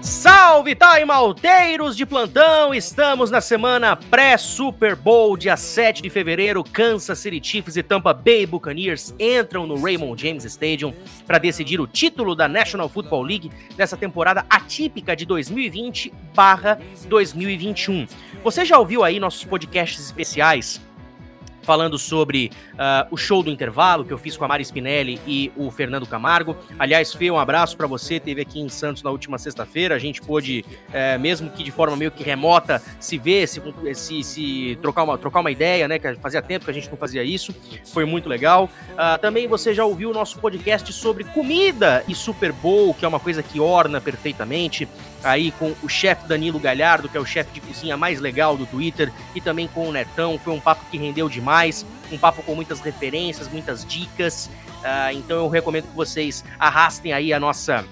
Salve, Malteiros de plantão! Estamos na semana pré-Super Bowl, dia 7 de fevereiro. Kansas City Chiefs e Tampa Bay Buccaneers entram no Raymond James Stadium para decidir o título da National Football League dessa temporada atípica de 2020/2021. Você já ouviu aí nossos podcasts especiais falando sobre uh, o show do intervalo que eu fiz com a Mari Spinelli e o Fernando Camargo. Aliás, Fê, um abraço para você. Teve aqui em Santos na última sexta-feira. A gente pôde, uh, mesmo que de forma meio que remota, se ver, se, se, se, trocar, uma, trocar uma ideia, né? Que fazia tempo que a gente não fazia isso. Foi muito legal. Uh, também você já ouviu o nosso podcast sobre comida e Super Bowl, que é uma coisa que orna perfeitamente aí com o chefe Danilo Galhardo, que é o chefe de cozinha mais legal do Twitter, e também com o Netão. Foi um papo que rendeu demais, um papo com muitas referências, muitas dicas. Uh, então eu recomendo que vocês arrastem aí a nossa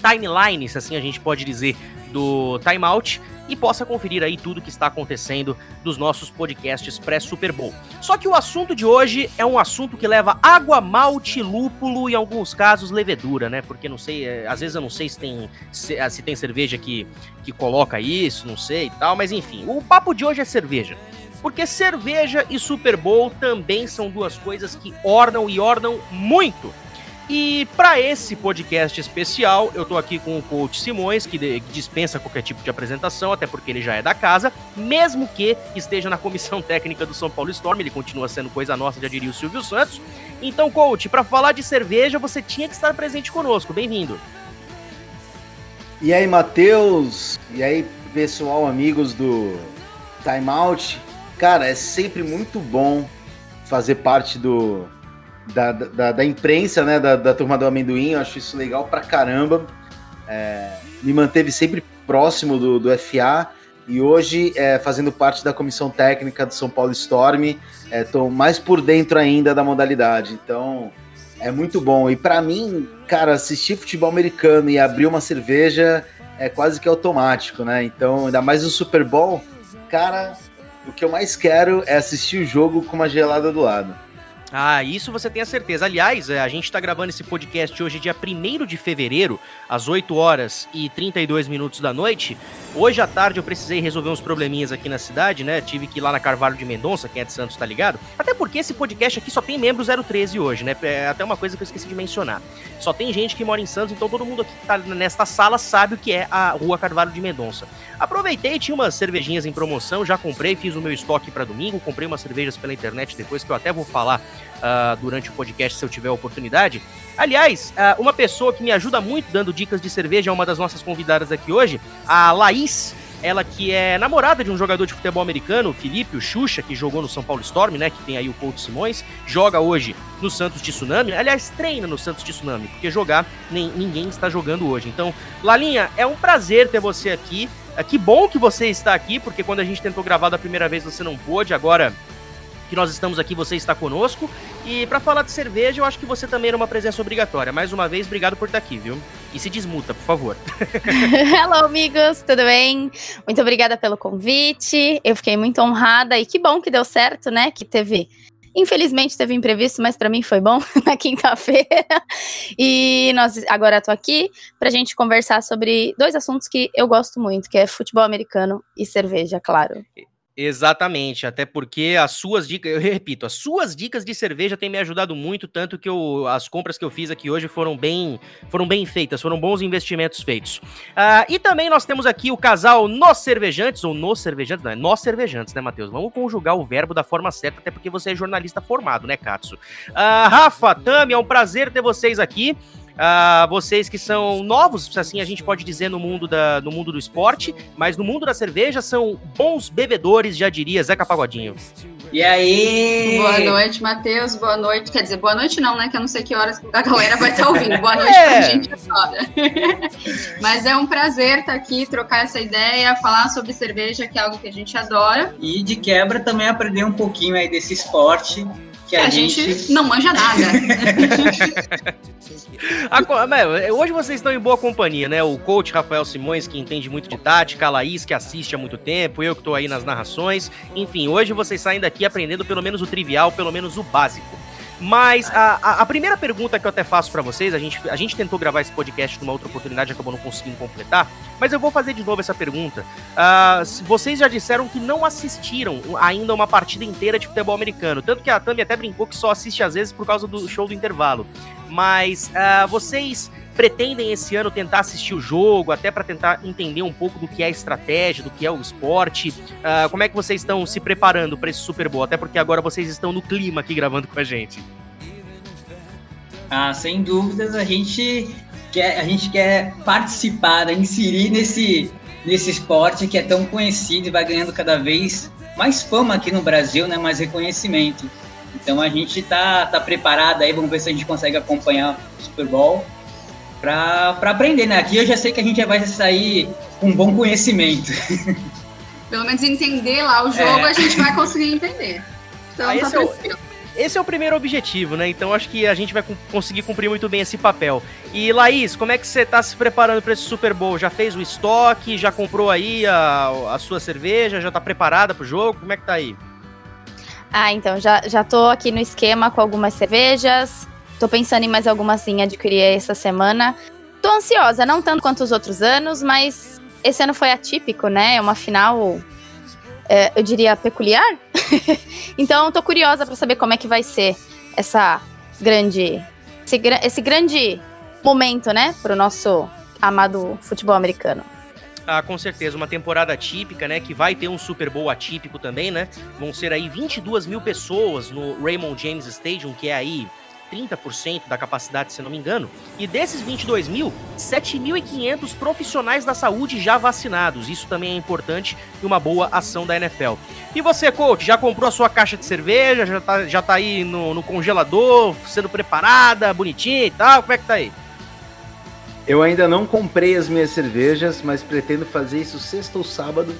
timeline, se assim a gente pode dizer, do Timeout e possa conferir aí tudo que está acontecendo dos nossos podcasts pré-Super Bowl. Só que o assunto de hoje é um assunto que leva água, malte, lúpulo e em alguns casos levedura, né? Porque não sei, é, às vezes eu não sei se tem se, ah, se tem cerveja que, que coloca isso, não sei e tal, mas enfim, o papo de hoje é cerveja. Porque cerveja e Super Bowl também são duas coisas que ornam e ornam muito e para esse podcast especial, eu tô aqui com o coach Simões, que dispensa qualquer tipo de apresentação, até porque ele já é da casa, mesmo que esteja na comissão técnica do São Paulo Storm, ele continua sendo coisa nossa, já diria o Silvio Santos. Então, coach, para falar de cerveja, você tinha que estar presente conosco. Bem-vindo. E aí, Matheus? E aí, pessoal, amigos do Time Out? Cara, é sempre muito bom fazer parte do da, da, da, imprensa, né, da, da turma do amendoim, eu acho isso legal pra caramba. É, me manteve sempre próximo do, do FA e hoje, é, fazendo parte da comissão técnica do São Paulo Storm, estou é, mais por dentro ainda da modalidade. Então, é muito bom. E para mim, cara, assistir futebol americano e abrir uma cerveja é quase que automático, né? Então, ainda mais o Super Bowl, cara, o que eu mais quero é assistir o jogo com uma gelada do lado. Ah, isso você tem a certeza. Aliás, é, a gente está gravando esse podcast hoje, dia 1 de fevereiro, às 8 horas e 32 minutos da noite. Hoje à tarde eu precisei resolver uns probleminhas aqui na cidade, né? Tive que ir lá na Carvalho de Mendonça, quem é de Santos tá ligado. Até porque esse podcast aqui só tem membro 013 hoje, né? É até uma coisa que eu esqueci de mencionar. Só tem gente que mora em Santos, então todo mundo aqui que tá nesta sala sabe o que é a Rua Carvalho de Mendonça. Aproveitei, tinha umas cervejinhas em promoção, já comprei, fiz o meu estoque para domingo, comprei umas cervejas pela internet depois que eu até vou falar uh, durante o podcast se eu tiver a oportunidade. Aliás, uh, uma pessoa que me ajuda muito dando dicas de cerveja é uma das nossas convidadas aqui hoje, a Laís. Ela que é namorada de um jogador de futebol americano, Felipe, o Xuxa, que jogou no São Paulo Storm, né? Que tem aí o Couto Simões, joga hoje no Santos Tsunami. Aliás, treina no Santos Tsunami, porque jogar nem, ninguém está jogando hoje. Então, Lalinha, é um prazer ter você aqui. É, que bom que você está aqui, porque quando a gente tentou gravar da primeira vez você não pôde, agora que nós estamos aqui, você está conosco. E para falar de cerveja, eu acho que você também era uma presença obrigatória. Mais uma vez, obrigado por estar aqui, viu? E se desmuta, por favor. Hello, amigos, tudo bem? Muito obrigada pelo convite. Eu fiquei muito honrada e que bom que deu certo, né? Que teve Infelizmente teve imprevisto, mas para mim foi bom na quinta-feira. E nós agora estou aqui para a gente conversar sobre dois assuntos que eu gosto muito, que é futebol americano e cerveja, claro. Exatamente, até porque as suas dicas, eu repito, as suas dicas de cerveja têm me ajudado muito, tanto que eu, as compras que eu fiz aqui hoje foram bem, foram bem feitas, foram bons investimentos feitos. Uh, e também nós temos aqui o casal Nós Cervejantes, ou Nos Cervejantes, não é Nós Cervejantes, né, Matheus? Vamos conjugar o verbo da forma certa, até porque você é jornalista formado, né, Katsu? Uh, Rafa, Tami, é um prazer ter vocês aqui. Uh, vocês que são novos, assim a gente pode dizer, no mundo, da, no mundo do esporte, mas no mundo da cerveja são bons bebedores, já diria Zeca Pagodinho. E aí? Boa noite, Matheus. Boa noite. Quer dizer, boa noite não, né? Que eu não sei que horas a galera vai estar ouvindo. Boa noite é. pra gente agora. Mas é um prazer estar aqui, trocar essa ideia, falar sobre cerveja, que é algo que a gente adora. E de quebra também aprender um pouquinho aí desse esporte que a, a gente... gente... não manja nada. hoje vocês estão em boa companhia, né? O coach Rafael Simões, que entende muito de tática, a Laís, que assiste há muito tempo, eu que estou aí nas narrações. Enfim, hoje vocês saem daqui aprendendo pelo menos o trivial, pelo menos o básico. Mas a, a, a, primeira pergunta que eu até faço para vocês, a gente, a gente tentou gravar esse podcast numa outra oportunidade, acabou não conseguindo completar, mas eu vou fazer de novo essa pergunta. Uh, vocês já disseram que não assistiram ainda uma partida inteira de futebol americano, tanto que a Tami até brincou que só assiste às vezes por causa do show do intervalo. Mas uh, vocês pretendem esse ano tentar assistir o jogo, até para tentar entender um pouco do que é estratégia, do que é o esporte. Uh, como é que vocês estão se preparando para esse Super Bowl? Até porque agora vocês estão no clima aqui gravando com a gente. Ah, sem dúvidas, a gente quer, a gente quer participar, né, inserir nesse, nesse esporte que é tão conhecido e vai ganhando cada vez mais fama aqui no Brasil, né, mais reconhecimento. Então a gente está tá preparado aí, vamos ver se a gente consegue acompanhar o Super Bowl para aprender, né? Aqui eu já sei que a gente já vai sair com um bom conhecimento. Pelo menos entender lá o jogo, é. a gente vai conseguir entender. Então ah, tá esse, é o, esse é o primeiro objetivo, né? Então acho que a gente vai conseguir cumprir muito bem esse papel. E Laís, como é que você tá se preparando para esse Super Bowl? Já fez o estoque? Já comprou aí a, a sua cerveja? Já tá preparada pro jogo? Como é que tá aí? Ah, então, já, já tô aqui no esquema com algumas cervejas, Tô pensando em mais alguma sim adquirir essa semana. Tô ansiosa, não tanto quanto os outros anos, mas esse ano foi atípico, né? É uma final, é, eu diria, peculiar. então, tô curiosa para saber como é que vai ser essa grande, esse, esse grande momento, né, pro nosso amado futebol americano. Ah, com certeza, uma temporada atípica, né? Que vai ter um Super Bowl atípico também, né? Vão ser aí 22 mil pessoas no Raymond James Stadium, que é aí 30% da capacidade, se não me engano. E desses 22 mil, 7.500 profissionais da saúde já vacinados. Isso também é importante e uma boa ação da NFL. E você, coach, já comprou a sua caixa de cerveja? Já tá, já tá aí no, no congelador, sendo preparada, bonitinha e tal? Como é que tá aí? Eu ainda não comprei as minhas cervejas, mas pretendo fazer isso sexta ou sábado.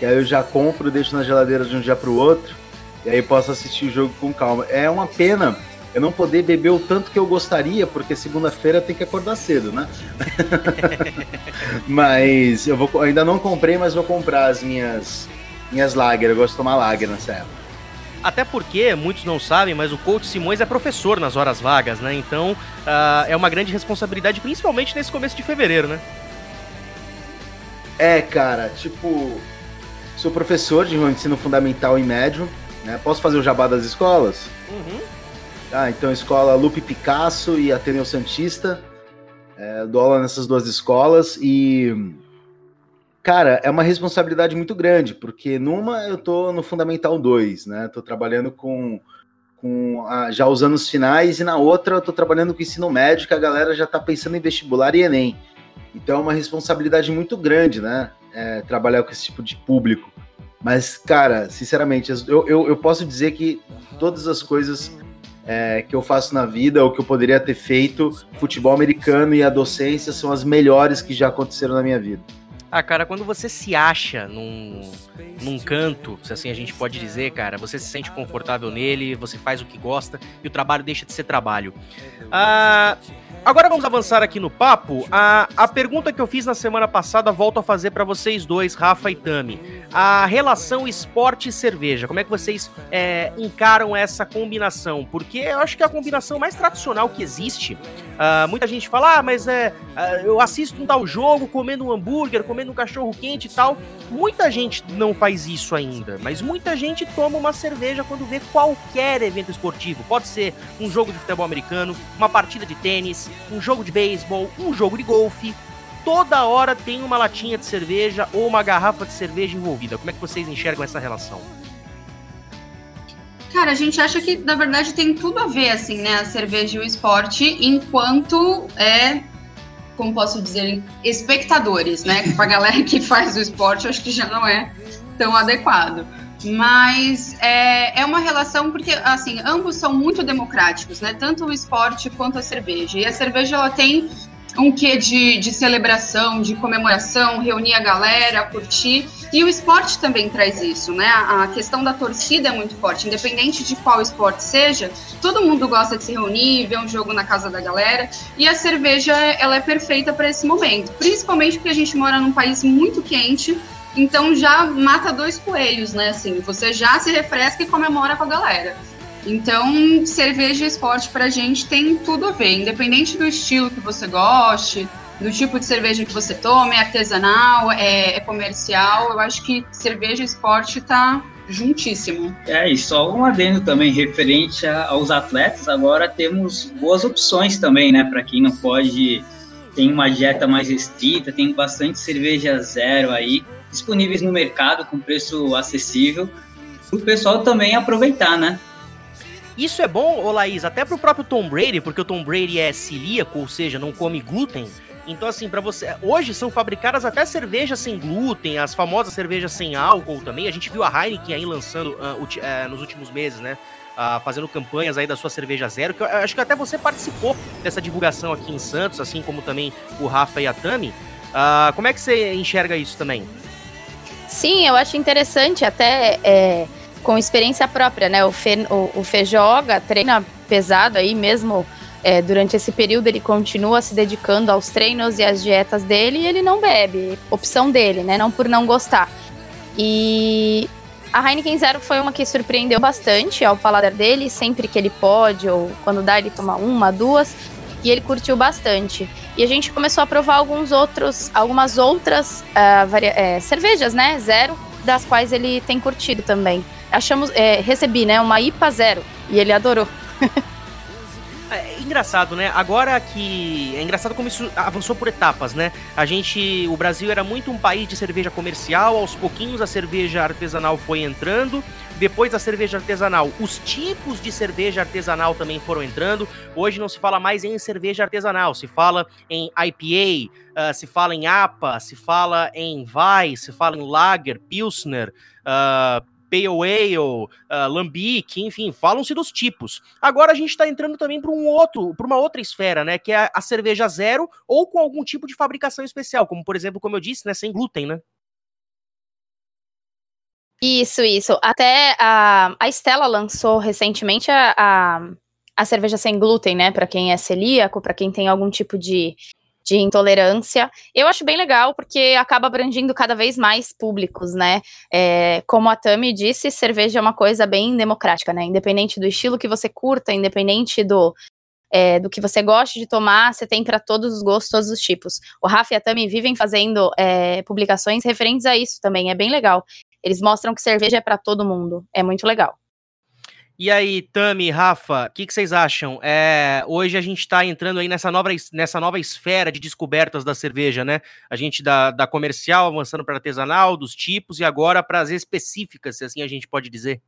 E aí eu já compro, deixo na geladeira de um dia para o outro. E aí posso assistir o jogo com calma. É uma pena eu não poder beber o tanto que eu gostaria, porque segunda-feira tem que acordar cedo, né? mas eu vou, ainda não comprei, mas vou comprar as minhas minhas lager. Eu gosto de tomar lager nessa época. Até porque, muitos não sabem, mas o coach Simões é professor nas horas vagas, né? Então uh, é uma grande responsabilidade, principalmente nesse começo de fevereiro, né? É, cara, tipo, sou professor de ensino fundamental e médio, né? Posso fazer o jabá das escolas? Uhum. Ah, então escola Lupe Picasso e Ateneu Santista. É, dou aula nessas duas escolas e. Cara, é uma responsabilidade muito grande, porque numa eu tô no Fundamental 2, né? Tô trabalhando com, com a, já os anos finais, e na outra eu tô trabalhando com ensino médio, que a galera já tá pensando em vestibular e Enem. Então é uma responsabilidade muito grande, né? É, trabalhar com esse tipo de público. Mas, cara, sinceramente, eu, eu, eu posso dizer que todas as coisas é, que eu faço na vida, ou que eu poderia ter feito, futebol americano e a docência são as melhores que já aconteceram na minha vida. Ah, cara, quando você se acha num, num canto, se assim a gente pode dizer, cara, você se sente confortável nele, você faz o que gosta e o trabalho deixa de ser trabalho. Ah, Agora vamos avançar aqui no papo. A, a pergunta que eu fiz na semana passada volto a fazer para vocês dois, Rafa e Tami. A relação esporte e cerveja. Como é que vocês é, encaram essa combinação? Porque eu acho que é a combinação mais tradicional que existe. Uh, muita gente fala, ah, mas é, uh, eu assisto um tal jogo comendo um hambúrguer, comendo um cachorro quente e tal. Muita gente não faz isso ainda, mas muita gente toma uma cerveja quando vê qualquer evento esportivo. Pode ser um jogo de futebol americano, uma partida de tênis, um jogo de beisebol, um jogo de golfe, toda hora tem uma latinha de cerveja ou uma garrafa de cerveja envolvida. Como é que vocês enxergam essa relação? Cara, a gente acha que, na verdade, tem tudo a ver, assim, né? A cerveja e o esporte, enquanto é, como posso dizer, espectadores, né? Para a galera que faz o esporte, acho que já não é tão adequado. Mas é, é uma relação porque, assim, ambos são muito democráticos, né? Tanto o esporte quanto a cerveja. E a cerveja, ela tem um quê de, de celebração, de comemoração, reunir a galera, curtir. E o esporte também traz isso, né? A, questão da torcida é muito forte, independente de qual esporte seja, todo mundo gosta de se reunir, ver um jogo na casa da galera. E a cerveja, ela é perfeita para esse momento, principalmente porque a gente mora num país muito quente então já mata dois coelhos, né? Assim, você já se refresca e comemora com a galera. Então, cerveja e esporte para a gente tem tudo a ver, independente do estilo que você goste, do tipo de cerveja que você tome, é artesanal, é, é comercial. Eu acho que cerveja e esporte tá juntíssimo. É, e só um adendo também referente a, aos atletas, agora temos boas opções também, né, para quem não pode tem uma dieta mais restrita, tem bastante cerveja zero aí disponíveis no mercado com preço acessível, o pessoal também aproveitar, né? Isso é bom, ô Laís, até pro próprio Tom Brady, porque o Tom Brady é celíaco, ou seja, não come glúten. Então, assim, para você. Hoje são fabricadas até cervejas sem glúten, as famosas cervejas sem álcool também. A gente viu a Heineken aí lançando uh, uh, nos últimos meses, né? Uh, fazendo campanhas aí da sua cerveja zero, que eu acho que até você participou dessa divulgação aqui em Santos, assim como também o Rafa e a Tami. como é que você enxerga isso também? Sim, eu acho interessante, até é, com experiência própria, né? O Fê, o, o Fê joga, treina pesado aí mesmo é, durante esse período ele continua se dedicando aos treinos e às dietas dele e ele não bebe, opção dele, né? Não por não gostar. E a Heineken Zero foi uma que surpreendeu bastante ao paladar dele, sempre que ele pode, ou quando dá, ele toma uma, duas, e ele curtiu bastante. E a gente começou a provar alguns outros, algumas outras uh, cervejas, né? Zero, das quais ele tem curtido também. Achamos, é, recebi, né? Uma IPA zero, e ele adorou. É engraçado, né? Agora que. É engraçado como isso avançou por etapas, né? A gente. O Brasil era muito um país de cerveja comercial, aos pouquinhos a cerveja artesanal foi entrando. Depois da cerveja artesanal, os tipos de cerveja artesanal também foram entrando. Hoje não se fala mais em cerveja artesanal, se fala em IPA, uh, ah, se fala em APA, se fala em Vai, se fala em Lager, Pilsner, uh, Pale Ale, uh, Lambic, enfim, falam-se dos tipos. Agora a gente está entrando também para um outro, para uma outra esfera, né, que é a cerveja zero ou com algum tipo de fabricação especial, como por exemplo, como eu disse, né, sem glúten, né? Isso, isso. Até a, a Estela lançou recentemente a, a, a cerveja sem glúten, né, para quem é celíaco, para quem tem algum tipo de de intolerância. Eu acho bem legal porque acaba abrangindo cada vez mais públicos, né? É, como a Tami disse, cerveja é uma coisa bem democrática, né? Independente do estilo que você curta, independente do, é, do que você gosta de tomar, você tem para todos os gostos, todos os tipos. O Rafa e a Tami vivem fazendo é, publicações referentes a isso também, é bem legal. Eles mostram que cerveja é para todo mundo, é muito legal. E aí, Tami, Rafa, o que, que, vocês acham? É, hoje a gente está entrando aí nessa nova, nessa nova esfera de descobertas da cerveja, né? A gente da, da comercial avançando para artesanal, dos tipos e agora para as específicas, se assim a gente pode dizer.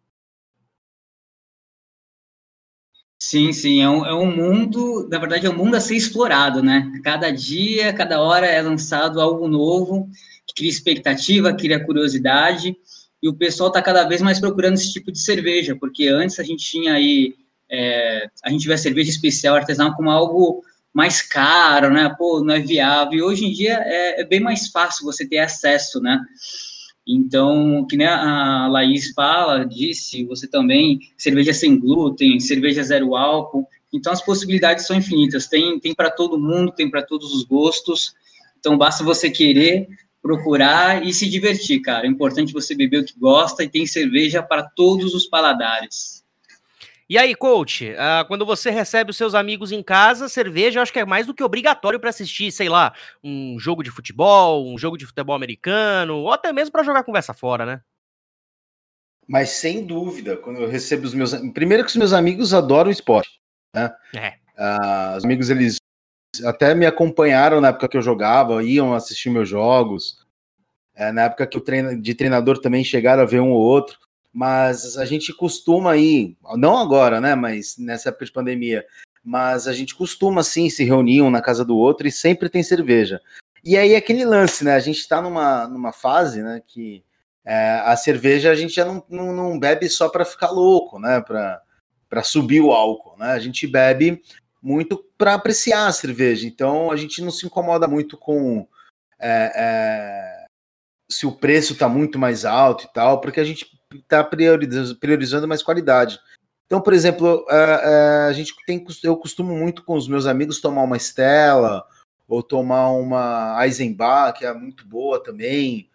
Sim, sim, é um, é um mundo, na verdade é um mundo a ser explorado, né? Cada dia, cada hora é lançado algo novo, que cria expectativa, cria curiosidade, e o pessoal está cada vez mais procurando esse tipo de cerveja, porque antes a gente tinha aí, é, a gente vê a cerveja especial artesanal como algo mais caro, né? Pô, não é viável. E hoje em dia é, é bem mais fácil você ter acesso, né? Então, que nem a Laís fala, disse, você também, cerveja sem glúten, cerveja zero álcool. Então, as possibilidades são infinitas. Tem, tem para todo mundo, tem para todos os gostos. Então, basta você querer, procurar e se divertir, cara. É importante você beber o que gosta e tem cerveja para todos os paladares. E aí, coach, uh, quando você recebe os seus amigos em casa, cerveja eu acho que é mais do que obrigatório para assistir, sei lá, um jogo de futebol, um jogo de futebol americano, ou até mesmo para jogar conversa fora, né? Mas sem dúvida, quando eu recebo os meus. Primeiro que os meus amigos adoram esporte. Né? É. Uh, os amigos, eles até me acompanharam na época que eu jogava, iam assistir meus jogos. É, na época que eu treino de treinador também chegaram a ver um ou outro. Mas a gente costuma ir, não agora, né? Mas nessa época de pandemia. Mas a gente costuma sim se reunir um na casa do outro e sempre tem cerveja. E aí aquele lance, né? A gente está numa, numa fase, né? Que é, a cerveja a gente já não, não, não bebe só para ficar louco, né? Para subir o álcool, né? A gente bebe muito para apreciar a cerveja. Então a gente não se incomoda muito com é, é, se o preço está muito mais alto e tal, porque a gente está priorizando, mais qualidade. Então, por exemplo, a, é, é, a gente tem, eu costumo muito com os meus amigos tomar uma Stella ou tomar uma Eisenbach, que é muito boa também.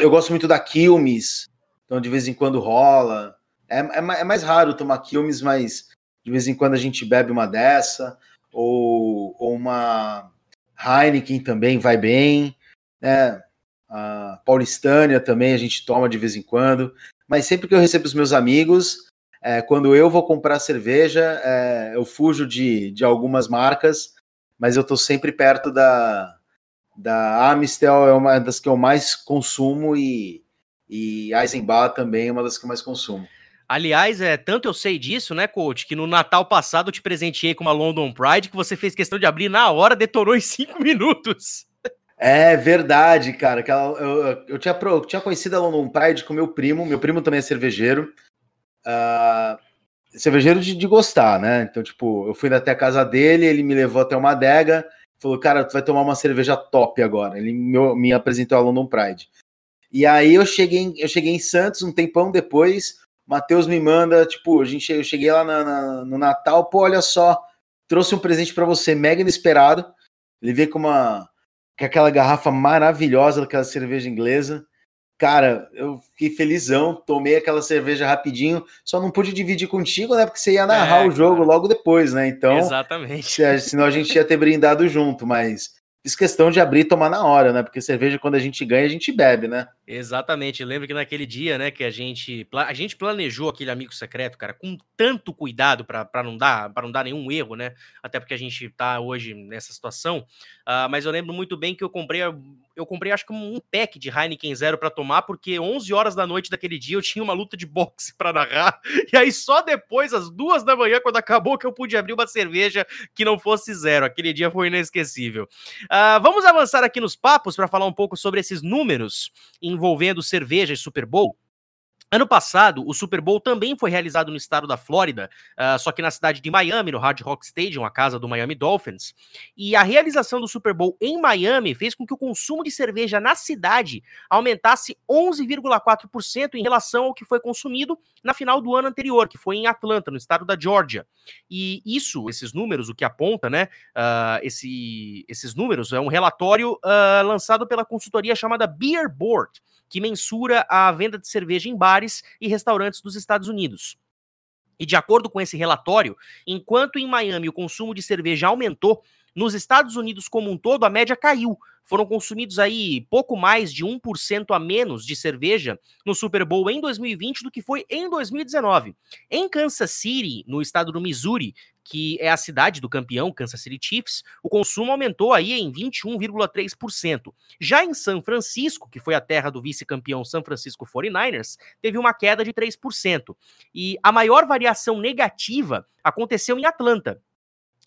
eu gosto muito da Quilmes, então de vez em quando rola. É, é, é, mais raro tomar Quilmes, mas de vez em quando a gente bebe uma dessa, ou, ou uma Heineken também vai bem, né? A Paulistânia também a gente toma de vez em quando, mas sempre que eu recebo os meus amigos, é, quando eu vou comprar cerveja, é, eu fujo de, de algumas marcas, mas eu estou sempre perto da, da Amistel, é uma das que eu mais consumo e, e Eisenbach também é uma das que eu mais consumo. Aliás, é tanto eu sei disso, né, coach, que no Natal passado eu te presenteei com uma London Pride que você fez questão de abrir na hora, detonou em cinco minutos. É verdade, cara. Aquela, eu, eu, tinha, eu tinha conhecido a London Pride com meu primo. Meu primo também é cervejeiro. Uh, cervejeiro de, de, gostar, né? Então, tipo, eu fui até a casa dele, ele me levou até uma adega, falou, cara, tu vai tomar uma cerveja top agora. Ele me, me apresentou a London Pride. E aí eu cheguei, eu cheguei em Santos um tempão depois. Matheus me manda, tipo, a gente, eu cheguei lá na, na, no Natal, pô, olha só, trouxe um presente para você, mega inesperado. Ele veio com uma com aquela garrafa maravilhosa daquela cerveja inglesa. Cara, eu fiquei felizão, tomei aquela cerveja rapidinho, só não pude dividir contigo, né? Porque você ia narrar é, o jogo cara. logo depois, né? Então, exatamente. Senão a gente ia ter brindado junto, mas fiz questão de abrir e tomar na hora, né? Porque cerveja, quando a gente ganha, a gente bebe, né? Exatamente. Lembro que naquele dia, né, que a gente a gente planejou aquele amigo secreto, cara, com tanto cuidado para não dar para não dar nenhum erro, né? Até porque a gente tá hoje nessa situação. Uh, mas eu lembro muito bem que eu comprei eu comprei acho que um pack de Heineken Zero para tomar, porque 11 horas da noite daquele dia eu tinha uma luta de boxe para narrar. E aí só depois, às duas da manhã, quando acabou, que eu pude abrir uma cerveja que não fosse zero. Aquele dia foi inesquecível. Uh, vamos avançar aqui nos papos para falar um pouco sobre esses números envolvendo cerveja e Super Bowl. Ano passado, o Super Bowl também foi realizado no estado da Flórida, uh, só que na cidade de Miami, no Hard Rock Stadium, a casa do Miami Dolphins. E a realização do Super Bowl em Miami fez com que o consumo de cerveja na cidade aumentasse 11,4% em relação ao que foi consumido na final do ano anterior, que foi em Atlanta, no estado da Georgia. E isso, esses números, o que aponta, né? Uh, esse, esses números é um relatório uh, lançado pela consultoria chamada Beer Board que mensura a venda de cerveja em bares e restaurantes dos Estados Unidos. E de acordo com esse relatório, enquanto em Miami o consumo de cerveja aumentou, nos Estados Unidos como um todo a média caiu, foram consumidos aí pouco mais de 1% a menos de cerveja no Super Bowl em 2020 do que foi em 2019. Em Kansas City, no estado do Missouri, que é a cidade do campeão Kansas City Chiefs, o consumo aumentou aí em 21,3%. Já em São Francisco, que foi a terra do vice-campeão São Francisco 49ers, teve uma queda de 3%. E a maior variação negativa aconteceu em Atlanta,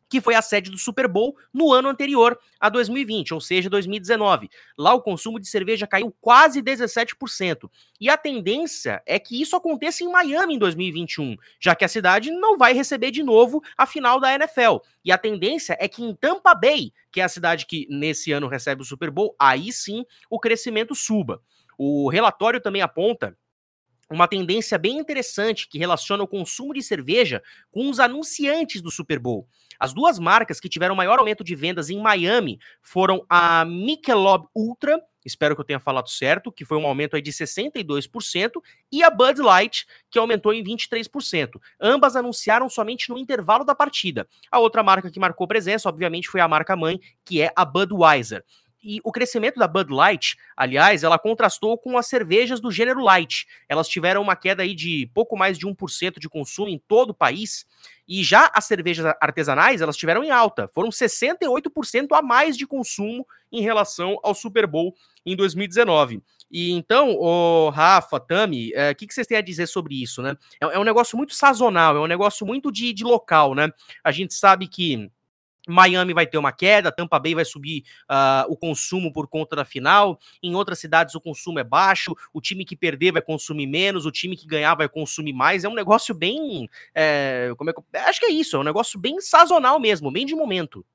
que foi a sede do Super Bowl no ano anterior a 2020, ou seja, 2019. Lá o consumo de cerveja caiu quase 17%. E a tendência é que isso aconteça em Miami em 2021, já que a cidade não vai receber de novo a final da NFL. E a tendência é que em Tampa Bay, que é a cidade que nesse ano recebe o Super Bowl, aí sim o crescimento suba. O relatório também aponta uma tendência bem interessante que relaciona o consumo de cerveja com os anunciantes do Super Bowl. As duas marcas que tiveram maior aumento de vendas em Miami foram a Michelob Ultra, espero que eu tenha falado certo, que foi um aumento aí de 62%, e a Bud Light, que aumentou em 23%. Ambas anunciaram somente no intervalo da partida. A outra marca que marcou presença, obviamente, foi a marca mãe, que é a Budweiser. E o crescimento da Bud Light, aliás, ela contrastou com as cervejas do gênero light. Elas tiveram uma queda aí de pouco mais de 1% de consumo em todo o país. E já as cervejas artesanais, elas tiveram em alta. Foram 68% a mais de consumo em relação ao Super Bowl em 2019. E então, o Rafa, Tami, o é, que, que vocês têm a dizer sobre isso, né? É, é um negócio muito sazonal, é um negócio muito de, de local, né? A gente sabe que Miami vai ter uma queda, Tampa Bay vai subir uh, o consumo por conta da final. Em outras cidades o consumo é baixo, o time que perder vai consumir menos, o time que ganhar vai consumir mais. É um negócio bem. É, como é que, acho que é isso, é um negócio bem sazonal mesmo, bem de momento.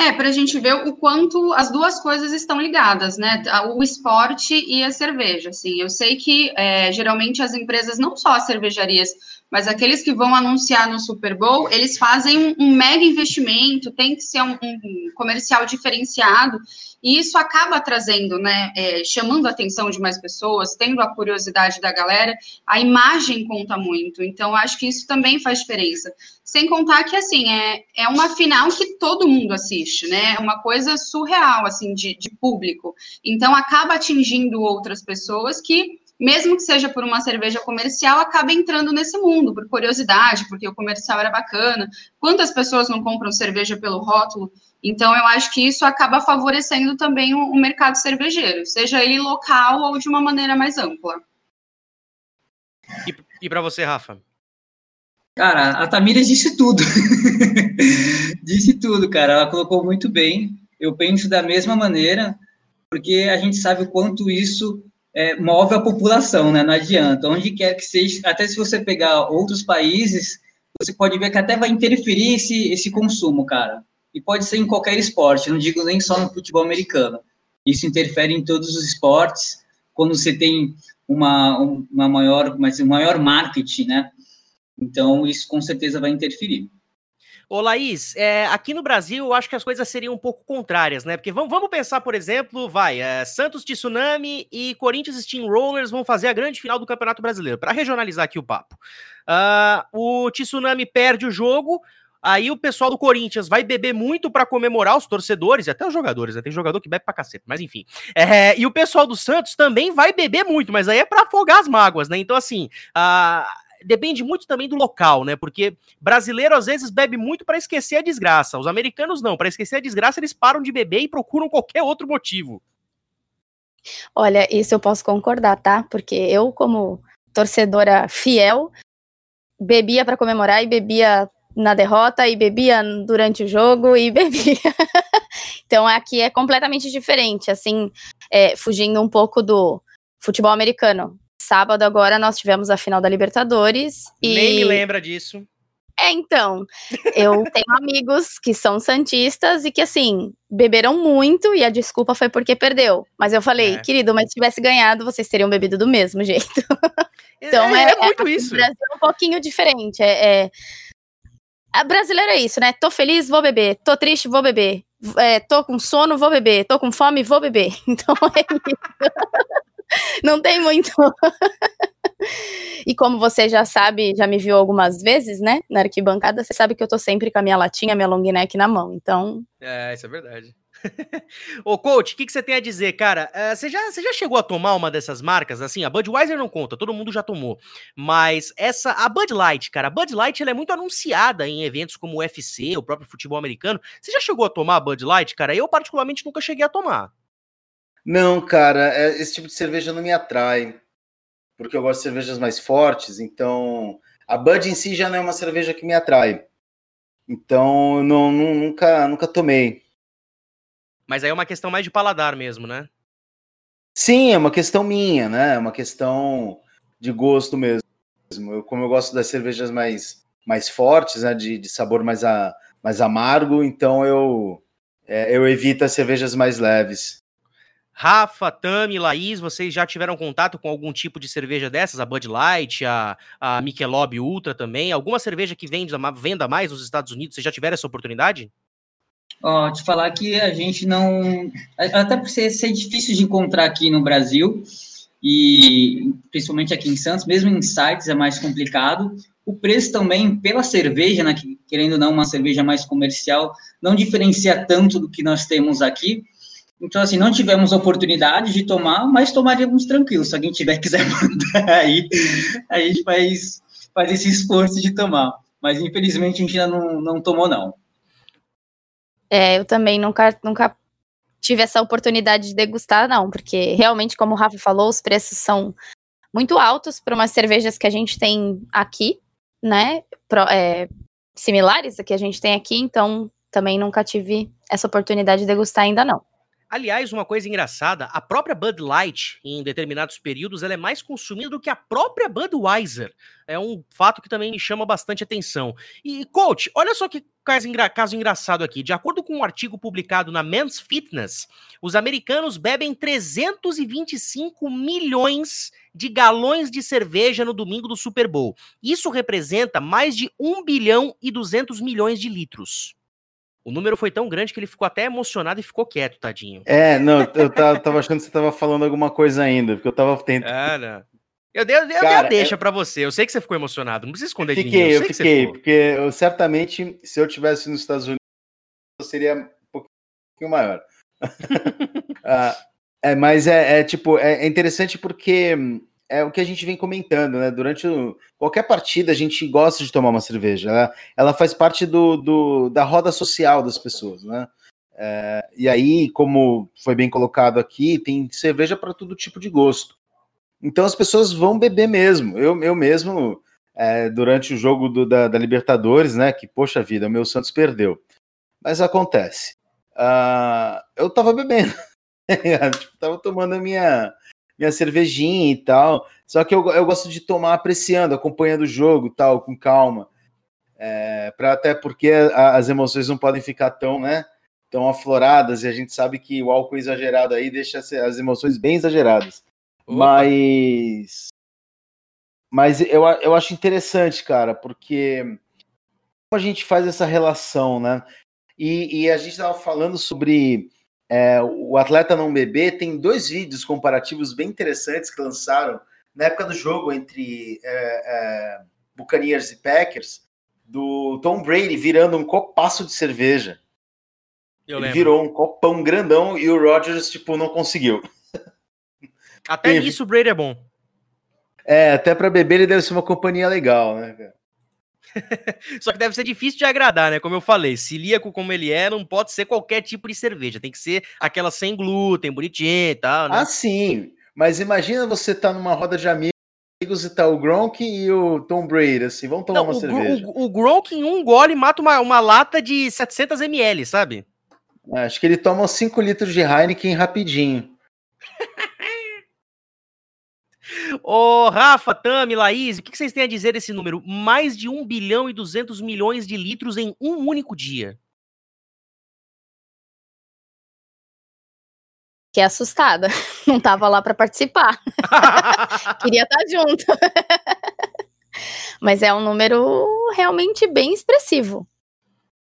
É, para a gente ver o quanto as duas coisas estão ligadas, né? O esporte e a cerveja. Assim, eu sei que é, geralmente as empresas, não só as cervejarias, mas aqueles que vão anunciar no Super Bowl, eles fazem um, mega investimento, tem que ser um, um comercial diferenciado, e isso acaba trazendo, né, é, chamando a atenção de mais pessoas, tendo a curiosidade da galera, a imagem conta muito. Então, acho que isso também faz diferença. Sem contar que, assim, é, é uma final que todo mundo assiste, né? É uma coisa surreal, assim, de, de público. Então, acaba atingindo outras pessoas que mesmo que seja por uma cerveja comercial, acaba entrando nesse mundo, por curiosidade, porque o comercial era bacana. Quantas pessoas não compram cerveja pelo rótulo? Então, eu acho que isso acaba favorecendo também o, o mercado cervejeiro, seja ele local ou de uma maneira mais ampla. E, e para você, Rafa? Cara, a Tamires disse tudo. disse tudo, cara. Ela colocou muito bem. Eu penso da mesma maneira, porque a gente sabe o quanto isso é, move a população, né? Não adianta. Onde quer que seja, até se você pegar outros países, você pode ver que até vai interferir esse, esse consumo, cara e pode ser em qualquer esporte, não digo nem só no futebol americano. Isso interfere em todos os esportes, quando você tem uma, uma maior, mas um maior marketing, né? Então, isso com certeza vai interferir. Ô Laís, é, aqui no Brasil eu acho que as coisas seriam um pouco contrárias, né? Porque vamos, vamos pensar, por exemplo, vai, é, Santos Tsunami e Corinthians Steamrollers vão fazer a grande final do Campeonato Brasileiro, para regionalizar aqui o papo. Uh, o Tsunami perde o jogo, Aí o pessoal do Corinthians vai beber muito para comemorar os torcedores e até os jogadores, né? Tem jogador que bebe pra cacete, mas enfim. É, e o pessoal do Santos também vai beber muito, mas aí é para afogar as mágoas, né? Então, assim, a, depende muito também do local, né? Porque brasileiro às vezes bebe muito para esquecer a desgraça. Os americanos não, para esquecer a desgraça eles param de beber e procuram qualquer outro motivo. Olha, isso eu posso concordar, tá? Porque eu como torcedora fiel bebia para comemorar e bebia na derrota e bebia durante o jogo e bebia. então aqui é completamente diferente, assim, é, fugindo um pouco do futebol americano. Sábado agora nós tivemos a final da Libertadores e nem me lembra disso. É, então, eu tenho amigos que são santistas e que assim, beberam muito e a desculpa foi porque perdeu. Mas eu falei, é. querido, mas se tivesse ganhado, vocês teriam bebido do mesmo jeito. então é, é, é muito isso. O Brasil é um pouquinho diferente. é, é a brasileira é isso, né? Tô feliz, vou beber. Tô triste, vou beber. É, tô com sono, vou beber. Tô com fome, vou beber. Então é isso. Não tem muito. e como você já sabe, já me viu algumas vezes, né? Na arquibancada, você sabe que eu tô sempre com a minha latinha, minha long neck na mão. Então. É, isso é verdade. Ô, coach, o que, que você tem a dizer, cara? Uh, você, já, você já chegou a tomar uma dessas marcas? Assim, a Budweiser não conta, todo mundo já tomou. Mas essa, a Bud Light, cara, a Bud Light ela é muito anunciada em eventos como o UFC, o próprio futebol americano. Você já chegou a tomar a Bud Light, cara? Eu, particularmente, nunca cheguei a tomar. Não, cara, é, esse tipo de cerveja não me atrai. Porque eu gosto de cervejas mais fortes, então. A Bud em si já não é uma cerveja que me atrai. Então, eu não, não, nunca, nunca tomei. Mas aí é uma questão mais de paladar mesmo, né? Sim, é uma questão minha, né? É uma questão de gosto mesmo. Eu, como eu gosto das cervejas mais, mais fortes, né? De, de sabor mais, a, mais amargo, então eu, é, eu evito as cervejas mais leves. Rafa, Tami, Laís, vocês já tiveram contato com algum tipo de cerveja dessas? A Bud Light, a, a Michelob Ultra também? Alguma cerveja que vende, venda mais nos Estados Unidos? Vocês já tiveram essa oportunidade? Ó, te falar que a gente não. Até por ser, ser difícil de encontrar aqui no Brasil, e principalmente aqui em Santos, mesmo em sites é mais complicado. O preço também, pela cerveja, né, que, querendo ou não, uma cerveja mais comercial, não diferencia tanto do que nós temos aqui. Então, assim, não tivemos oportunidade de tomar, mas tomaríamos tranquilo. Se alguém tiver quiser mandar aí, a gente faz, faz esse esforço de tomar. Mas, infelizmente, a gente ainda não, não tomou, não. É, eu também nunca, nunca tive essa oportunidade de degustar, não, porque realmente, como o Rafa falou, os preços são muito altos para umas cervejas que a gente tem aqui, né? Pro, é, similares a que a gente tem aqui, então também nunca tive essa oportunidade de degustar ainda não. Aliás, uma coisa engraçada, a própria Bud Light, em determinados períodos, ela é mais consumida do que a própria Budweiser. É um fato que também me chama bastante atenção. E, coach, olha só que caso, engra caso engraçado aqui. De acordo com um artigo publicado na Men's Fitness, os americanos bebem 325 milhões de galões de cerveja no domingo do Super Bowl. Isso representa mais de 1 bilhão e 200 milhões de litros. O número foi tão grande que ele ficou até emocionado e ficou quieto, tadinho. É, não, eu tava, achando que você tava falando alguma coisa ainda, porque eu tava tentando. Ah, não. Eu dei, eu dei Cara, a deixa é... para você. Eu sei que você ficou emocionado. Não precisa esconder fiquei, de mim. Eu, eu fiquei, porque eu, certamente, se eu tivesse nos Estados Unidos, eu seria um pouquinho maior. ah, é, mas é, é tipo, é, é interessante porque é o que a gente vem comentando, né? Durante o, qualquer partida a gente gosta de tomar uma cerveja. Ela, ela faz parte do, do, da roda social das pessoas, né? É, e aí, como foi bem colocado aqui, tem cerveja para todo tipo de gosto. Então as pessoas vão beber mesmo. Eu, eu mesmo, é, durante o jogo do, da, da, Libertadores, né? Que, poxa vida, o meu Santos perdeu. Mas acontece. Uh, eu tava bebendo. tava tomando a minha, minha cervejinha e tal. Só que eu, eu gosto de tomar apreciando, acompanhando o jogo tal, com calma. É, pra, até porque a, as emoções não podem ficar tão, né? Tão afloradas, e a gente sabe que o álcool exagerado aí deixa as emoções bem exageradas. Opa. Mas. Mas eu, eu acho interessante, cara, porque como a gente faz essa relação, né? E, e a gente estava falando sobre é, o Atleta Não Beber tem dois vídeos comparativos bem interessantes que lançaram na época do jogo entre é, é, Buccaneers e Packers, do Tom Brady virando um copaço de cerveja. Eu Ele lembro. virou um copão grandão e o Rodgers, tipo, não conseguiu. Até nisso o Brady é bom. É, até para beber ele deve ser uma companhia legal, né, cara? Só que deve ser difícil de agradar, né? Como eu falei, celíaco como ele é, não pode ser qualquer tipo de cerveja. Tem que ser aquela sem glúten, bonitinha e tal, né? Ah, sim. Mas imagina você tá numa roda de amigos e tá o Gronk e o Tom Brady, assim, vamos tomar não, uma o, cerveja. O, o, Gronk em um gole mata uma, uma lata de 700 ml, sabe? Acho que ele toma 5 litros de Heineken rapidinho. Ô, Rafa, Tami, Laís, o que vocês têm a dizer desse número? Mais de 1 bilhão e 200 milhões de litros em um único dia. Fiquei assustada. Não tava lá para participar. Queria estar tá junto. Mas é um número realmente bem expressivo.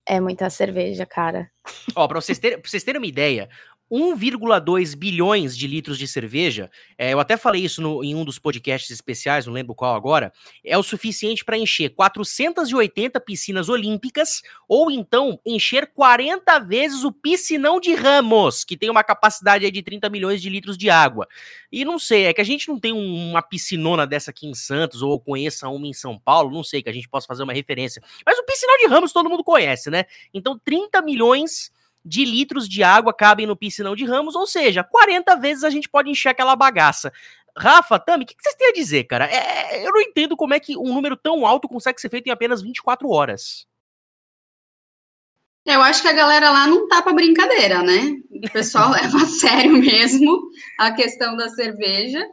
É muita cerveja, cara. Ó, pra vocês, terem, pra vocês terem uma ideia, 1,2 bilhões de litros de cerveja, é, eu até falei isso no, em um dos podcasts especiais, não lembro qual agora, é o suficiente para encher 480 piscinas olímpicas ou então encher 40 vezes o piscinão de Ramos, que tem uma capacidade de 30 milhões de litros de água. E não sei, é que a gente não tem uma piscinona dessa aqui em Santos ou conheça uma em São Paulo, não sei que a gente possa fazer uma referência. Mas o piscinão de Ramos todo mundo conhece, né? Então 30 milhões de litros de água cabem no piscinão de Ramos, ou seja, 40 vezes a gente pode encher aquela bagaça. Rafa, Tami, o que, que, vocês têm a dizer, cara? É, eu não entendo como é que um número tão alto consegue ser feito em apenas 24 horas. Eu acho que a galera lá não tá para brincadeira, né? O pessoal leva a sério mesmo a questão da cerveja.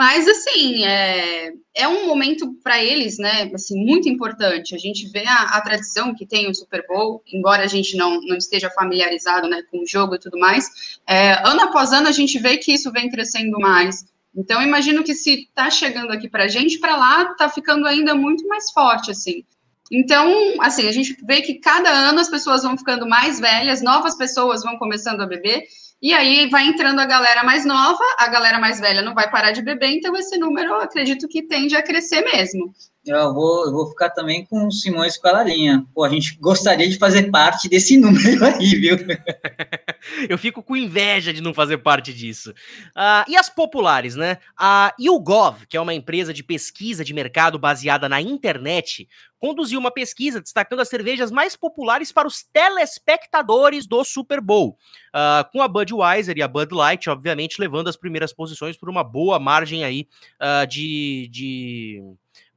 Mas, assim, é, é um momento para eles, né, assim, muito importante. A gente vê a, a, tradição que tem o Super Bowl, embora a gente não, não esteja familiarizado, né, com o jogo e tudo mais, é, ano após ano a gente vê que isso vem crescendo mais. Então, imagino que se está chegando aqui para a gente, para lá está ficando ainda muito mais forte, assim. Então, assim, a gente vê que cada ano as pessoas vão ficando mais velhas, novas pessoas vão começando a beber, e aí vai entrando a galera mais nova, a galera mais velha não vai parar de beber, então esse número eu acredito que tende a crescer mesmo. Eu vou, eu vou ficar também com o Simões com a Larinha. Pô, a gente gostaria de fazer parte desse número aí, viu? eu fico com inveja de não fazer parte disso. Uh, e as populares, né? A YouGov, que é uma empresa de pesquisa de mercado baseada na internet, conduziu uma pesquisa destacando as cervejas mais populares para os telespectadores do Super Bowl, uh, com a Budweiser e a Bud Light, obviamente, levando as primeiras posições por uma boa margem aí uh, de, de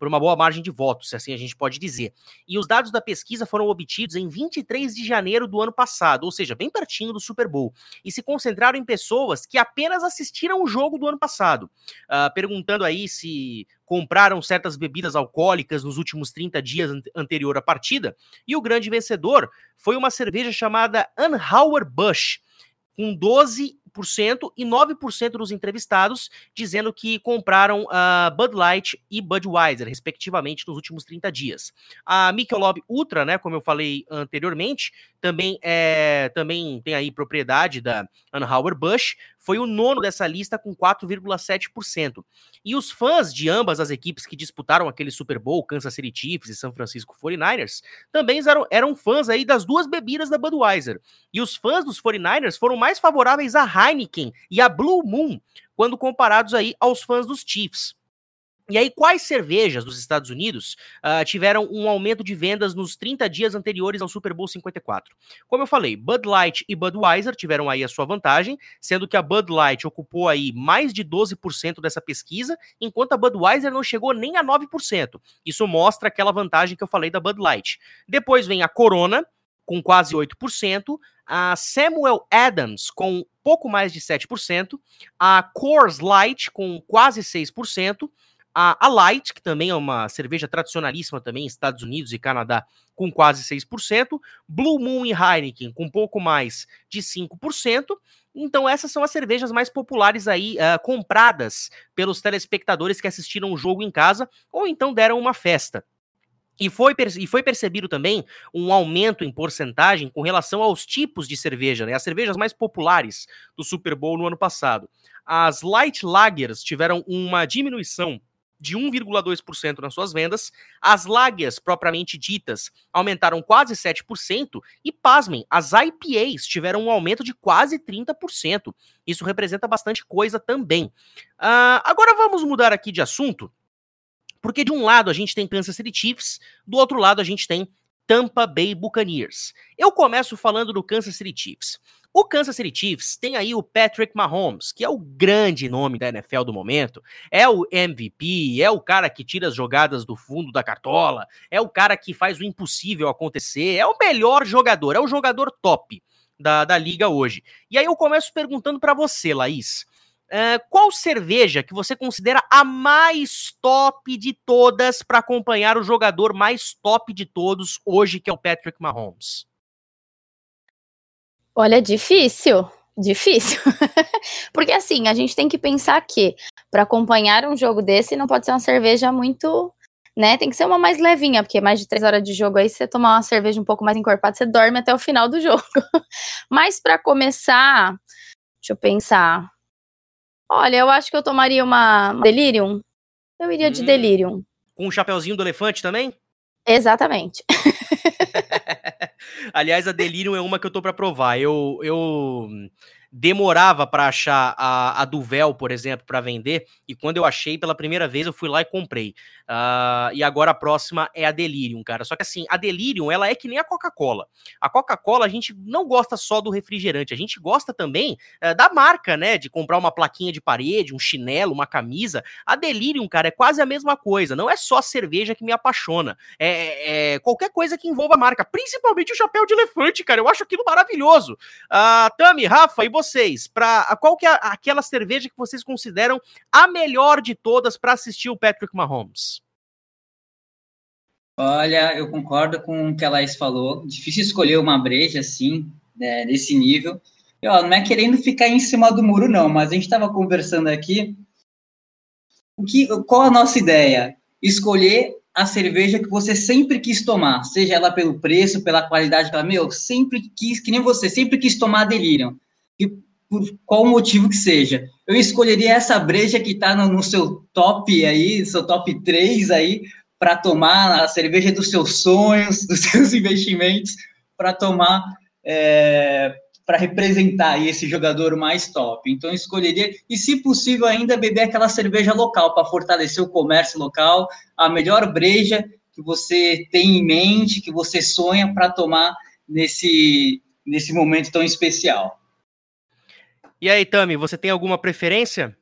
por uma boa margem de votos, se assim a gente pode dizer. E os dados da pesquisa foram obtidos em 23 de janeiro do ano passado, ou seja, bem pertinho do Super Bowl, e se concentraram em pessoas que apenas assistiram o jogo do ano passado, uh, perguntando aí se compraram certas bebidas alcoólicas nos últimos 30 dias anterior à partida, e o grande vencedor foi uma cerveja chamada Anheuer Busch, com 12 e 9% dos entrevistados dizendo que compraram uh, Bud Light e Budweiser, respectivamente, nos últimos 30 dias. A Michelob Ultra, né, como eu falei anteriormente, também é também tem aí propriedade da Anheuer-Busch, foi o nono dessa lista com 4,7%. E os fãs de ambas as equipes que disputaram aquele Super Bowl, Kansas City Chiefs e San Francisco 49ers, também eram, eram fãs aí das duas bebidas da Budweiser. E os fãs dos 49ers foram mais favoráveis a Heineken e a Blue Moon quando comparados aí aos fãs dos Chiefs. E aí, quais cervejas dos Estados Unidos uh, tiveram um aumento de vendas nos 30 dias anteriores ao Super Bowl 54? Como eu falei, Bud Light e Budweiser tiveram aí a sua vantagem, sendo que a Bud Light ocupou aí mais de 12% dessa pesquisa, enquanto a Budweiser não chegou nem a 9%. Isso mostra aquela vantagem que eu falei da Bud Light. Depois vem a Corona, com quase 8%, a Samuel Adams com pouco mais de 7%, a Coors Light com quase 6%, a, a Light, que também é uma cerveja tradicionalíssima também, Estados Unidos e Canadá, com quase 6%, Blue Moon e Heineken com pouco mais de 5%. Então essas são as cervejas mais populares aí, uh, compradas pelos telespectadores que assistiram o jogo em casa ou então deram uma festa. E foi, e foi percebido também um aumento em porcentagem com relação aos tipos de cerveja, né? As cervejas mais populares do Super Bowl no ano passado. As Light Lagers tiveram uma diminuição de 1,2% nas suas vendas, as lagers propriamente ditas aumentaram quase 7% e, pasmem, as IPAs tiveram um aumento de quase 30%. Isso representa bastante coisa também. Uh, agora vamos mudar aqui de assunto, porque de um lado a gente tem Kansas City Chiefs, do outro lado a gente tem Tampa Bay Buccaneers. Eu começo falando do Kansas City Chiefs. O Kansas City Chiefs tem aí o Patrick Mahomes, que é o grande nome da NFL do momento. É o MVP, é o cara que tira as jogadas do fundo da cartola, é o cara que faz o impossível acontecer, é o melhor jogador, é o jogador top da, da liga hoje. E aí eu começo perguntando para você, Laís. Uh, qual cerveja que você considera a mais top de todas para acompanhar o jogador mais top de todos hoje, que é o Patrick Mahomes? Olha, difícil. Difícil. Porque assim, a gente tem que pensar que para acompanhar um jogo desse não pode ser uma cerveja muito, né? Tem que ser uma mais levinha, porque mais de três horas de jogo aí, você tomar uma cerveja um pouco mais encorpada, você dorme até o final do jogo. Mas para começar, deixa eu pensar. Olha, eu acho que eu tomaria uma Delirium. Eu iria hum. de Delirium. Com o um chapeuzinho do elefante também? Exatamente. Aliás, a Delirium é uma que eu tô para provar. Eu, eu demorava para achar a, a Duvel, por exemplo, para vender, e quando eu achei pela primeira vez, eu fui lá e comprei. Uh, e agora a próxima é a Delirium, cara. Só que assim, a Delirium, ela é que nem a Coca-Cola. A Coca-Cola, a gente não gosta só do refrigerante, a gente gosta também uh, da marca, né? De comprar uma plaquinha de parede, um chinelo, uma camisa. A Delirium, cara, é quase a mesma coisa. Não é só cerveja que me apaixona. É, é, é qualquer coisa que envolva a marca, principalmente o chapéu de elefante, cara. Eu acho aquilo maravilhoso. Uh, Tami, Rafa, e você? Vocês, para qual que é aquela cerveja que vocês consideram a melhor de todas para assistir o Patrick Mahomes? Olha, eu concordo com o que a Laís falou. Difícil escolher uma breja assim, né, nesse nível. E, ó, não é querendo ficar em cima do muro, não, mas a gente estava conversando aqui. O que, qual a nossa ideia? Escolher a cerveja que você sempre quis tomar, seja ela pelo preço, pela qualidade, pela meu, sempre quis, que nem você, sempre quis tomar Delirium e por qual motivo que seja. Eu escolheria essa breja que está no, no, seu top aí, seu top 3 aí, para tomar a cerveja dos seus sonhos, dos seus investimentos, para tomar, é, para representar esse jogador mais top. Então, eu escolheria, e se possível ainda, beber aquela cerveja local, para fortalecer o comércio local, a melhor breja que você tem em mente, que você sonha para tomar nesse, nesse momento tão especial. E aí, Tami, você tem alguma preferência?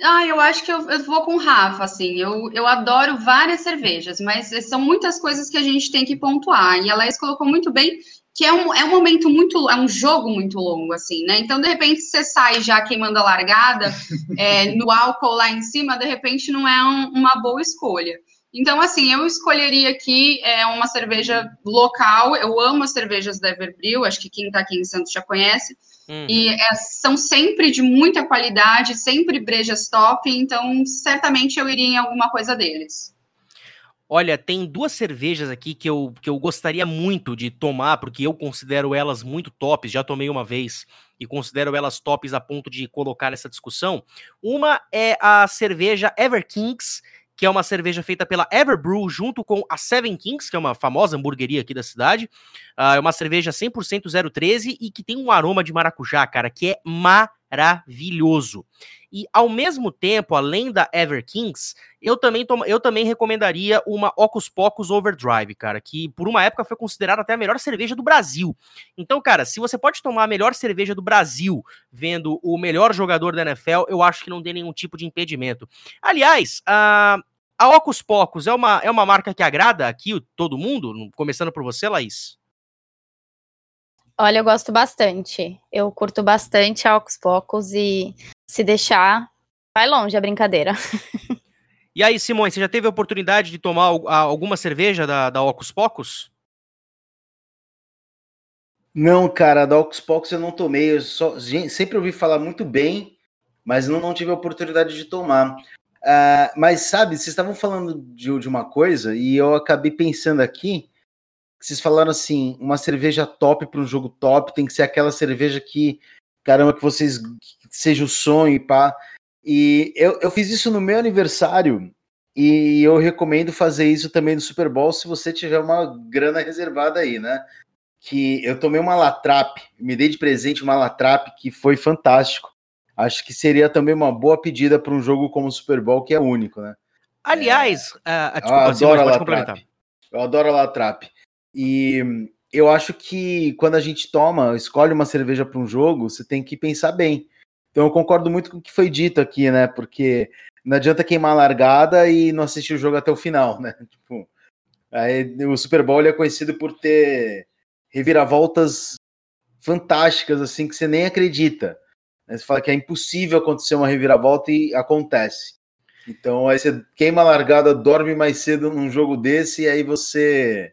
Ah, eu acho que eu, eu vou com o Rafa, assim. Eu, eu adoro várias cervejas, mas são muitas coisas que a gente tem que pontuar. E a Laís colocou muito bem que é um, é um momento muito, é um jogo muito longo, assim, né? Então, de repente, você sai já queimando a largada é, no álcool lá em cima, de repente não é um, uma boa escolha. Então, assim, eu escolheria aqui é, uma cerveja local. Eu amo as cervejas da Everbril, acho que quem está aqui em Santos já conhece. Uhum. E é, são sempre de muita qualidade, sempre brejas top, então certamente eu iria em alguma coisa deles. Olha, tem duas cervejas aqui que eu, que eu gostaria muito de tomar, porque eu considero elas muito tops, já tomei uma vez e considero elas tops a ponto de colocar nessa discussão. Uma é a cerveja Ever Kings, que é uma cerveja feita pela Everbrew junto com a Seven Kings, que é uma famosa hamburgueria aqui da cidade. Uh, é uma cerveja 100% 013 e que tem um aroma de maracujá, cara, que é maravilhoso. E ao mesmo tempo, além da Ever Kings, eu também, eu também recomendaria uma Ocus Pocus Overdrive, cara, que por uma época foi considerada até a melhor cerveja do Brasil. Então, cara, se você pode tomar a melhor cerveja do Brasil vendo o melhor jogador da NFL, eu acho que não tem nenhum tipo de impedimento. Aliás, a, a Ocus Pocus é uma, é uma marca que agrada aqui todo mundo? Começando por você, Laís. Olha, eu gosto bastante. Eu curto bastante a Ocus Pocos e se deixar, vai longe a brincadeira. E aí, Simões, você já teve a oportunidade de tomar alguma cerveja da, da Ocus Pocos? Não, cara, da Ocus Pocos eu não tomei. Eu só, sempre ouvi falar muito bem, mas não, não tive a oportunidade de tomar. Uh, mas sabe, vocês estavam falando de, de uma coisa e eu acabei pensando aqui vocês falaram assim, uma cerveja top para um jogo top tem que ser aquela cerveja que, caramba, que vocês que seja o sonho e pá. E eu, eu fiz isso no meu aniversário e eu recomendo fazer isso também no Super Bowl se você tiver uma grana reservada aí, né? Que eu tomei uma Latrap, me dei de presente uma Latrap que foi fantástico. Acho que seria também uma boa pedida para um jogo como o Super Bowl, que é único, né? Aliás, é... uh, desculpa, eu adoro a Latrap. Eu adoro a Latrap. E eu acho que quando a gente toma, escolhe uma cerveja para um jogo, você tem que pensar bem. Então eu concordo muito com o que foi dito aqui, né? Porque não adianta queimar a largada e não assistir o jogo até o final, né? Tipo, aí, o Super Bowl é conhecido por ter reviravoltas fantásticas, assim, que você nem acredita. Você fala que é impossível acontecer uma reviravolta e acontece. Então aí você queima a largada, dorme mais cedo num jogo desse e aí você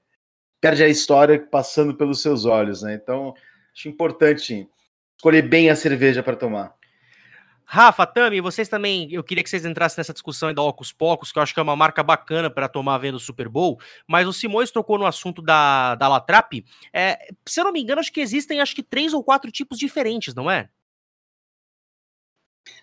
perde a história passando pelos seus olhos, né? Então, acho importante escolher bem a cerveja para tomar. Rafa, Tami, vocês também, eu queria que vocês entrassem nessa discussão da Ocus Pocos, que eu acho que é uma marca bacana para tomar vendo o Super Bowl, mas o Simões tocou no assunto da, da Latrap. É, se eu não me engano, acho que existem acho que três ou quatro tipos diferentes, não é?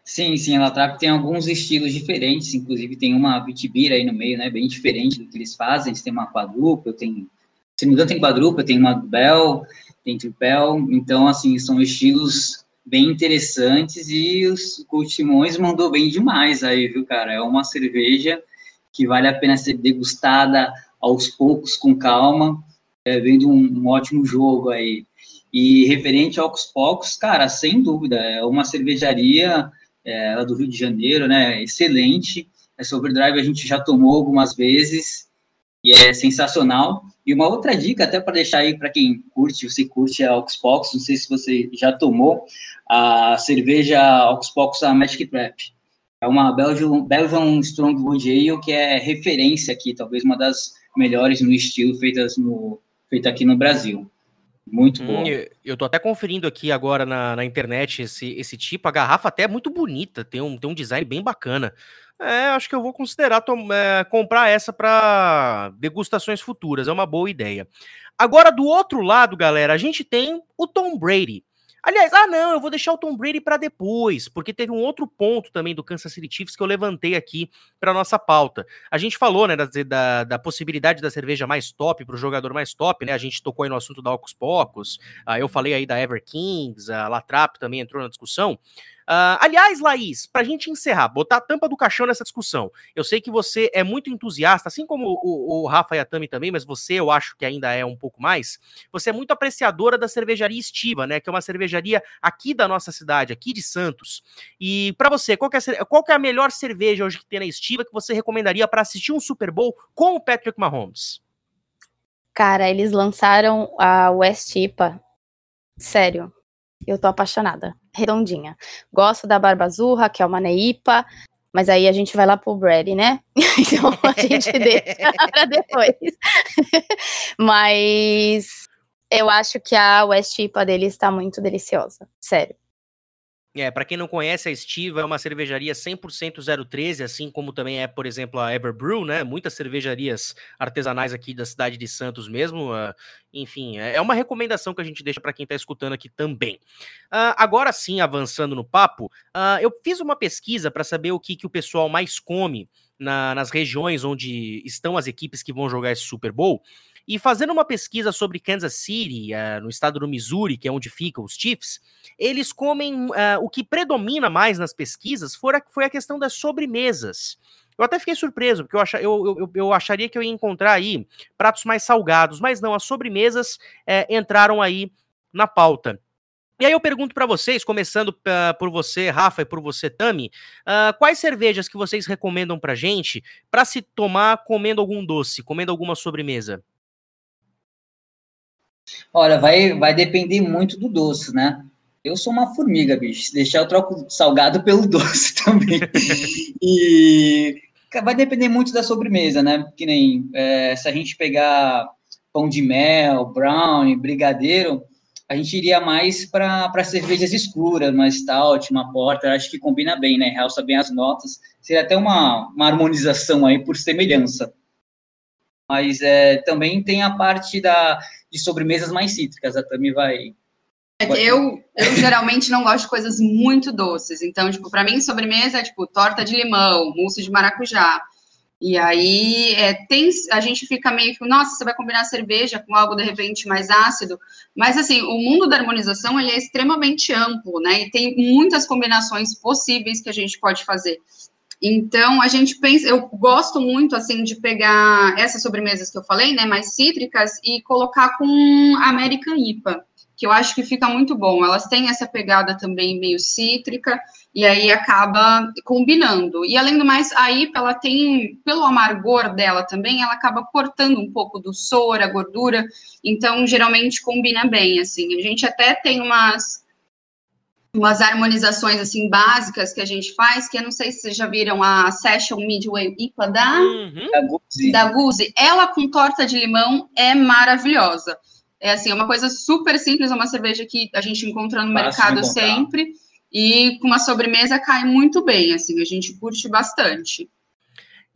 Sim, sim, a Latrap tem alguns estilos diferentes, inclusive tem uma Vitibira aí no meio, né, bem diferente do que eles fazem, eles têm uma quadrupla, tem se não me engano, tem quadrupla, tem uma bel, tem tripel, então, assim, são estilos bem interessantes e os Coutimões mandou bem demais aí, viu, cara? É uma cerveja que vale a pena ser degustada aos poucos, com calma, é, vendo um, um ótimo jogo aí. E referente ao Pocos, cara, sem dúvida, é uma cervejaria é, do Rio de Janeiro, né? Excelente. Essa overdrive a gente já tomou algumas vezes e é sensacional. E uma outra dica, até para deixar aí para quem curte, você curte a Oxbox, não sei se você já tomou, a cerveja Oxbox a Magic Trap. É uma Belgian, Belgian Stronghold Ale que é referência aqui, talvez uma das melhores no estilo feitas no, feita aqui no Brasil. Muito hum, bom. Eu tô até conferindo aqui agora na, na internet esse, esse tipo. A garrafa até é muito bonita, tem um, tem um design bem bacana. É, acho que eu vou considerar é, comprar essa para degustações futuras. É uma boa ideia. Agora, do outro lado, galera, a gente tem o Tom Brady. Aliás, ah, não, eu vou deixar o Tom Brady para depois, porque teve um outro ponto também do Kansas City Chiefs que eu levantei aqui para nossa pauta. A gente falou, né, da, da, da possibilidade da cerveja mais top para o jogador mais top, né? A gente tocou aí no assunto da Ocus Pocos, ah, eu falei aí da Ever Kings, a Latrap também entrou na discussão. Uh, aliás, Laís, para a gente encerrar, botar a tampa do caixão nessa discussão. Eu sei que você é muito entusiasta, assim como o, o Rafa e a Tami também, mas você eu acho que ainda é um pouco mais. Você é muito apreciadora da cervejaria Estiva, né? Que é uma cervejaria aqui da nossa cidade, aqui de Santos. E para você, qual, é, qual é a melhor cerveja hoje que tem na Estiva que você recomendaria para assistir um Super Bowl com o Patrick Mahomes? Cara, eles lançaram a West IPA. Sério, eu tô apaixonada. Redondinha. Gosto da Barba Azurra, que é uma Neipa, mas aí a gente vai lá pro Brady, né? então a gente deixa pra depois. mas eu acho que a West IPA dele está muito deliciosa. Sério. É, para quem não conhece, a Estiva é uma cervejaria 100% 013, assim como também é, por exemplo, a Everbrew, né? Muitas cervejarias artesanais aqui da cidade de Santos mesmo. Uh, enfim, é, é uma recomendação que a gente deixa para quem está escutando aqui também. Uh, agora sim, avançando no papo, uh, eu fiz uma pesquisa para saber o que, que o pessoal mais come na, nas regiões onde estão as equipes que vão jogar esse Super Bowl. E fazendo uma pesquisa sobre Kansas City, uh, no estado do Missouri, que é onde ficam os Chiefs, eles comem. Uh, o que predomina mais nas pesquisas foi a, foi a questão das sobremesas. Eu até fiquei surpreso, porque eu, ach, eu, eu, eu, acharia que eu ia encontrar aí pratos mais salgados, mas não, as sobremesas é, entraram aí na pauta. E aí eu pergunto para vocês, começando uh, por você, Rafa, e por você, Tami, uh, quais cervejas que vocês recomendam pra gente para se tomar comendo algum doce, comendo alguma sobremesa? Olha, vai, vai depender muito do doce, né? Eu sou uma formiga, bicho. Se deixar, eu troco salgado pelo doce também. e vai depender muito da sobremesa, né? Que nem é, se a gente pegar pão de mel, brownie, brigadeiro, a gente iria mais para cervejas escuras, uma stout, uma porta. Acho que combina bem, né? Realça bem as notas. Seria até uma, uma harmonização aí por semelhança. Mas é, também tem a parte da, de sobremesas mais cítricas. A Tami vai. É eu, eu geralmente não gosto de coisas muito doces. Então, tipo, para mim, sobremesa é tipo torta de limão, mousse de maracujá. E aí é, tem, a gente fica meio que, nossa, você vai combinar cerveja com algo de repente mais ácido, mas assim, o mundo da harmonização ele é extremamente amplo, né? E tem muitas combinações possíveis que a gente pode fazer. Então, a gente pensa, eu gosto muito, assim, de pegar essas sobremesas que eu falei, né, mais cítricas, e colocar com American IPA, que eu acho que fica muito bom. Elas têm essa pegada também meio cítrica, e aí acaba combinando. E, além do mais, a IPA, ela tem, pelo amargor dela também, ela acaba cortando um pouco do soro, a gordura, então, geralmente, combina bem, assim. A gente até tem umas umas harmonizações assim básicas que a gente faz, que eu não sei se vocês já viram a Session Midway IPA da, uhum. da Guzi. Ela com torta de limão é maravilhosa. É assim, é uma coisa super simples, é uma cerveja que a gente encontra no Fácil mercado sempre. E com uma sobremesa cai muito bem, assim, a gente curte bastante.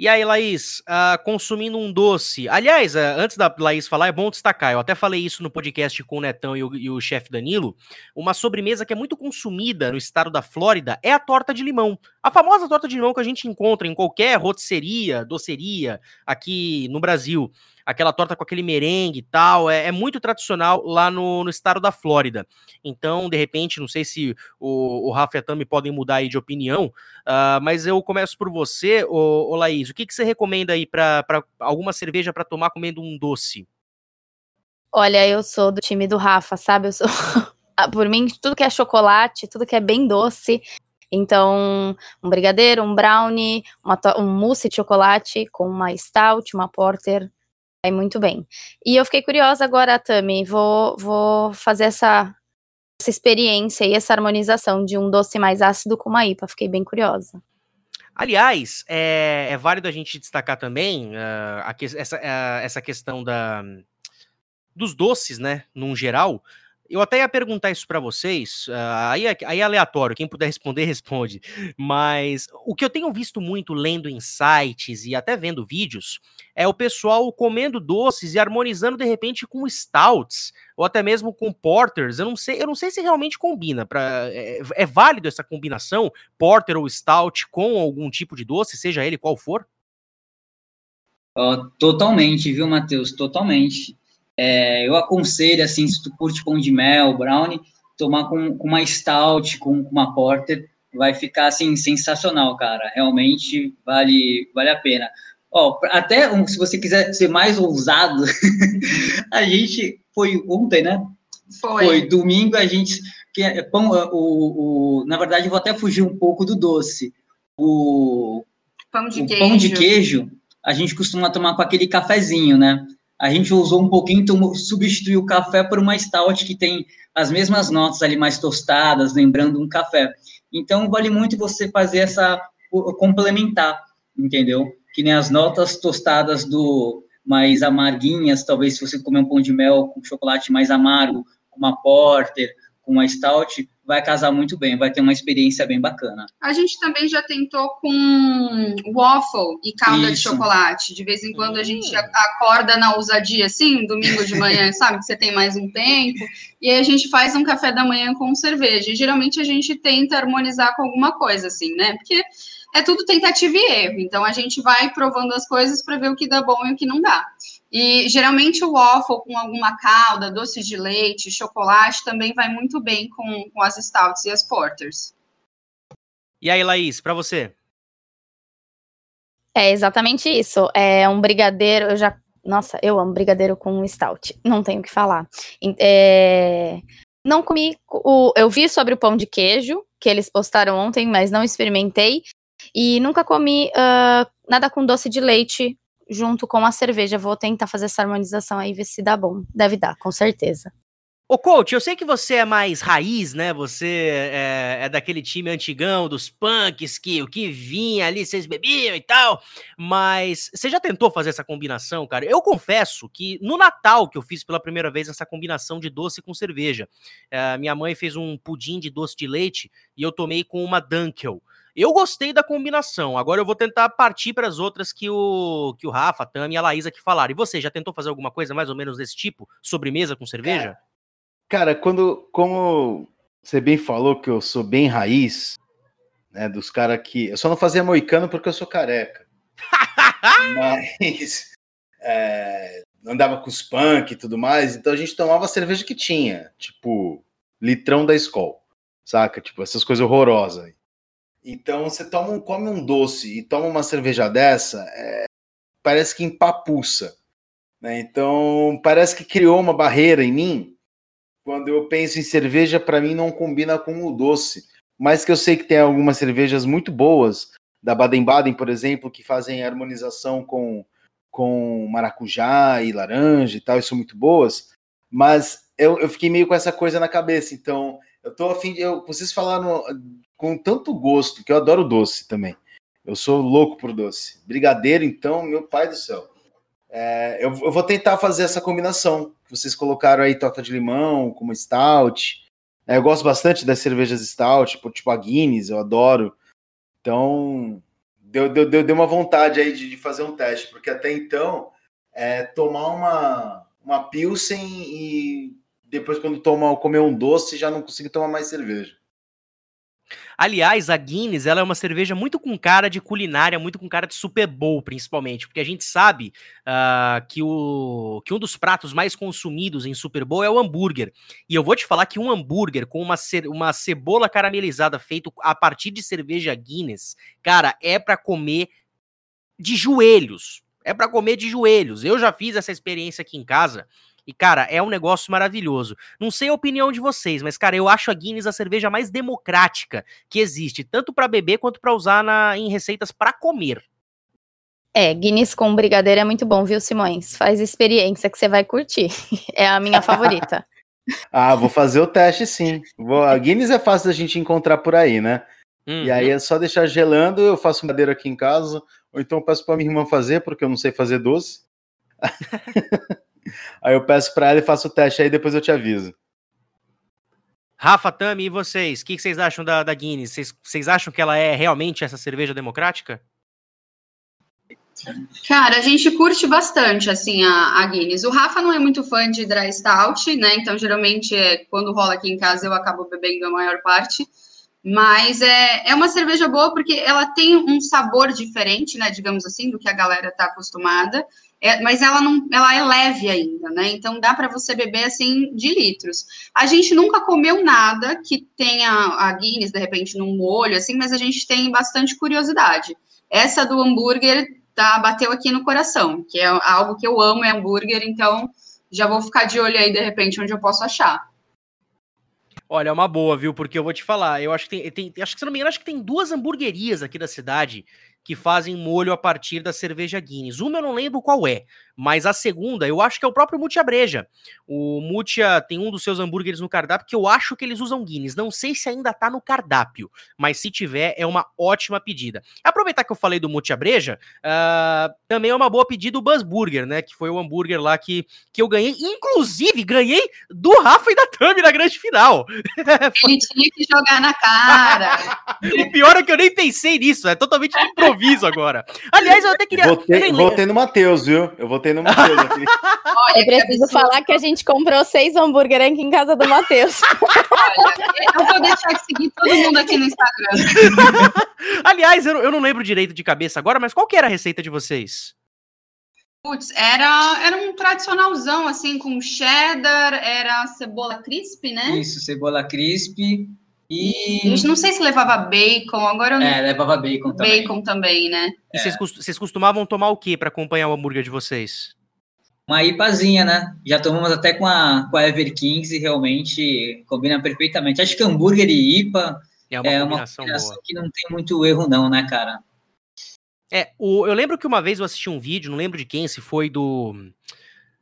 E aí, Laís, uh, consumindo um doce. Aliás, uh, antes da Laís falar, é bom destacar. Eu até falei isso no podcast com o Netão e o, e o chefe Danilo. Uma sobremesa que é muito consumida no estado da Flórida é a torta de limão. A famosa torta de limão que a gente encontra em qualquer rotisseria, doceria aqui no Brasil aquela torta com aquele merengue e tal, é, é muito tradicional lá no, no, estado da Flórida. Então, de repente, não sei se o, o Rafa e a Tami podem mudar aí de opinião, uh, mas eu começo por você, ô, ô Laís, o que, que você recomenda aí para alguma cerveja para tomar comendo um doce? Olha, eu sou do time do Rafa, sabe? Eu sou. Por mim, tudo que é chocolate, tudo que é bem doce, então, um brigadeiro, um brownie, uma um mousse de chocolate com uma stout, uma porter, Vai muito bem. E eu fiquei curiosa agora, Tami, vou, vou fazer essa, essa experiência e essa harmonização de um doce mais ácido com uma IPA. Fiquei bem curiosa. Aliás, é, é válido a gente destacar também uh, a, essa, uh, essa questão da, dos doces, né, num geral, eu até ia perguntar isso para vocês, uh, aí, é, aí é aleatório, quem puder responder, responde. Mas o que eu tenho visto muito lendo em sites e até vendo vídeos é o pessoal comendo doces e harmonizando de repente com stouts ou até mesmo com porters. Eu não sei, eu não sei se realmente combina. Pra, é, é válido essa combinação, porter ou stout, com algum tipo de doce, seja ele qual for? Totalmente, viu, Matheus? Totalmente. É, eu aconselho, assim, se tu curte pão de mel, brownie, tomar com, com uma stout, com, com uma porter, vai ficar assim sensacional, cara. Realmente vale vale a pena. Ó, até se você quiser ser mais ousado, a gente foi ontem, né? Foi. foi domingo a gente que é pão o, o, na verdade vou até fugir um pouco do doce. O pão de, o queijo. pão de queijo a gente costuma tomar com aquele cafezinho, né? A gente usou um pouquinho, tomou, substituiu o café por uma stout que tem as mesmas notas ali mais tostadas, lembrando um café. Então vale muito você fazer essa complementar, entendeu? Que nem as notas tostadas do mais amarguinhas, talvez se você comer um pão de mel com chocolate mais amargo, uma porter, com uma stout, vai casar muito bem, vai ter uma experiência bem bacana. A gente também já tentou com waffle e calda Isso. de chocolate. De vez em quando a gente hum. acorda na ousadia, assim, domingo de manhã, sabe? Que você tem mais um tempo. E aí a gente faz um café da manhã com cerveja. E geralmente a gente tenta harmonizar com alguma coisa, assim, né? Porque é tudo tentativa e erro. Então a gente vai provando as coisas para ver o que dá bom e o que não dá. E geralmente o waffle com alguma calda, doce de leite, chocolate também vai muito bem com, com as stouts e as porters. E aí, Laís, para você? É exatamente isso. É um brigadeiro, eu já. Nossa, eu amo brigadeiro com stout. Não tenho o que falar. É... Não comi. O... Eu vi sobre o pão de queijo, que eles postaram ontem, mas não experimentei. E nunca comi uh, nada com doce de leite junto com a cerveja. Vou tentar fazer essa harmonização aí, ver se dá bom. Deve dar, com certeza. Ô, coach, eu sei que você é mais raiz, né? Você é, é, daquele time antigão dos punks, que o que vinha ali, vocês bebiam e tal. Mas você já tentou fazer essa combinação, cara? Eu confesso que no Natal que eu fiz pela primeira vez essa combinação de doce com cerveja. É, minha mãe fez um pudim de doce de leite e eu tomei com uma Dunkel. Eu gostei da combinação. Agora eu vou tentar partir para as outras que o, que o Rafa, a Tami e a Laísa que falaram. E você, já tentou fazer alguma coisa mais ou menos desse tipo? Sobremesa com cerveja? Cara, quando, como você bem falou que eu sou bem raiz, né, dos caras que... Eu só não fazia moicano porque eu sou careca. Mas... É, andava com os punk e tudo mais, então a gente tomava a cerveja que tinha, tipo, litrão da escola, saca? Tipo, essas coisas horrorosas. Então você toma um, come um doce e toma uma cerveja dessa, é, parece que empapuça. Né? Então parece que criou uma barreira em mim. Quando eu penso em cerveja, para mim não combina com o doce. Mas que eu sei que tem algumas cervejas muito boas, da Baden-Baden, por exemplo, que fazem harmonização com, com maracujá e laranja e tal, e são muito boas. Mas eu, eu fiquei meio com essa coisa na cabeça. Então, eu tô afim de. Eu, vocês falaram com tanto gosto, que eu adoro doce também. Eu sou louco por doce. Brigadeiro, então, meu pai do céu. É, eu, eu, vou tentar fazer essa combinação. Vocês colocaram aí torta de limão, como stout. É, eu gosto bastante das cervejas stout, tipo, tipo a Guinness, eu adoro. Então, deu, deu, deu, deu uma vontade aí de, de fazer um teste, porque até então, é, tomar uma, uma Pilsen e depois, quando toma, comer um doce, já não consigo tomar mais cerveja. Aliás, a Guinness ela é uma cerveja muito com cara de culinária, muito com cara de Super Bowl, principalmente, porque a gente sabe uh, que, o, que um dos pratos mais consumidos em Super Bowl é o hambúrguer. E eu vou te falar que um hambúrguer com uma, ce uma cebola caramelizada feito a partir de cerveja Guinness, cara, é para comer de joelhos. É para comer de joelhos. Eu já fiz essa experiência aqui em casa. E, cara, é um negócio maravilhoso. Não sei a opinião de vocês, mas, cara, eu acho a Guinness a cerveja mais democrática que existe, tanto para beber quanto para usar na, em receitas para comer. É, Guinness com brigadeiro é muito bom, viu, Simões? Faz experiência que você vai curtir. É a minha favorita. ah, vou fazer o teste sim. Vou, a Guinness é fácil da gente encontrar por aí, né? Uhum. E aí uhum. é só deixar gelando, eu faço madeira aqui em casa, ou então peço para minha irmã fazer, porque eu não sei fazer doce. Aí eu peço para ela e faço o teste aí depois eu te aviso. Rafa, Tami, e vocês? O que, vocês acham da, da Guinness? Vocês, vocês acham que ela é realmente essa cerveja democrática? Cara, a gente curte bastante, assim, a, a, Guinness. O Rafa não é muito fã de dry stout, né? Então, geralmente, é, quando rola aqui em casa, eu acabo bebendo a maior parte. Mas é, é uma cerveja boa porque ela tem um sabor diferente, né? Digamos assim, do que a galera tá acostumada. É, mas ela não, ela é leve ainda, né? Então dá para você beber assim de litros. A gente nunca comeu nada que tenha a Guinness de repente num molho assim, mas a gente tem bastante curiosidade. Essa do hambúrguer tá bateu aqui no coração, que é algo que eu amo é hambúrguer, então já vou ficar de olho aí de repente onde eu posso achar. Olha, é uma boa, viu? Porque eu vou te falar, eu acho que tem, tem acho que se não me engano, acho que tem duas hamburguerias aqui da cidade que fazem molho a partir da cerveja Guinness. Uma eu não lembro qual é, mas a segunda eu acho que é o próprio Mutia Breja. O Mutia tem um dos seus hambúrgueres no cardápio que eu acho que eles usam Guinness. Não sei se ainda tá no cardápio, mas se tiver é uma ótima pedida. Aproveitar que eu falei do Mutia Breja, uh, também é uma boa pedida o Buzz Burger, né? Que foi o hambúrguer lá que, que eu ganhei. Inclusive, ganhei do Rafa e da Tami na grande final. Ele tinha que jogar na cara. o pior é que eu nem pensei nisso, é totalmente improviso improviso agora. Aliás, eu até queria. Votei, votei no Matheus, viu? Eu votei no Matheus aqui. Olha, eu preciso falar que a gente comprou seis hambúrguer aqui em casa do Matheus. Eu vou deixar de seguir todo mundo aqui no Instagram. Aliás, eu, eu não lembro direito de cabeça agora, mas qual que era a receita de vocês? Putz, era, era um tradicionalzão, assim, com cheddar, era cebola crisp, né? Isso, cebola crisp, e. Eu não sei se levava bacon, agora eu não... É, levava bacon também. Bacon também, né? E vocês, vocês costumavam tomar o que para acompanhar o hambúrguer de vocês? Uma IPAzinha, né? Já tomamos até com a, com a Ever Kings e realmente combina perfeitamente. Acho que hambúrguer e IPA é uma, é combinação, uma combinação que não tem muito erro, não, né, cara? É, o, eu lembro que uma vez eu assisti um vídeo, não lembro de quem, se foi do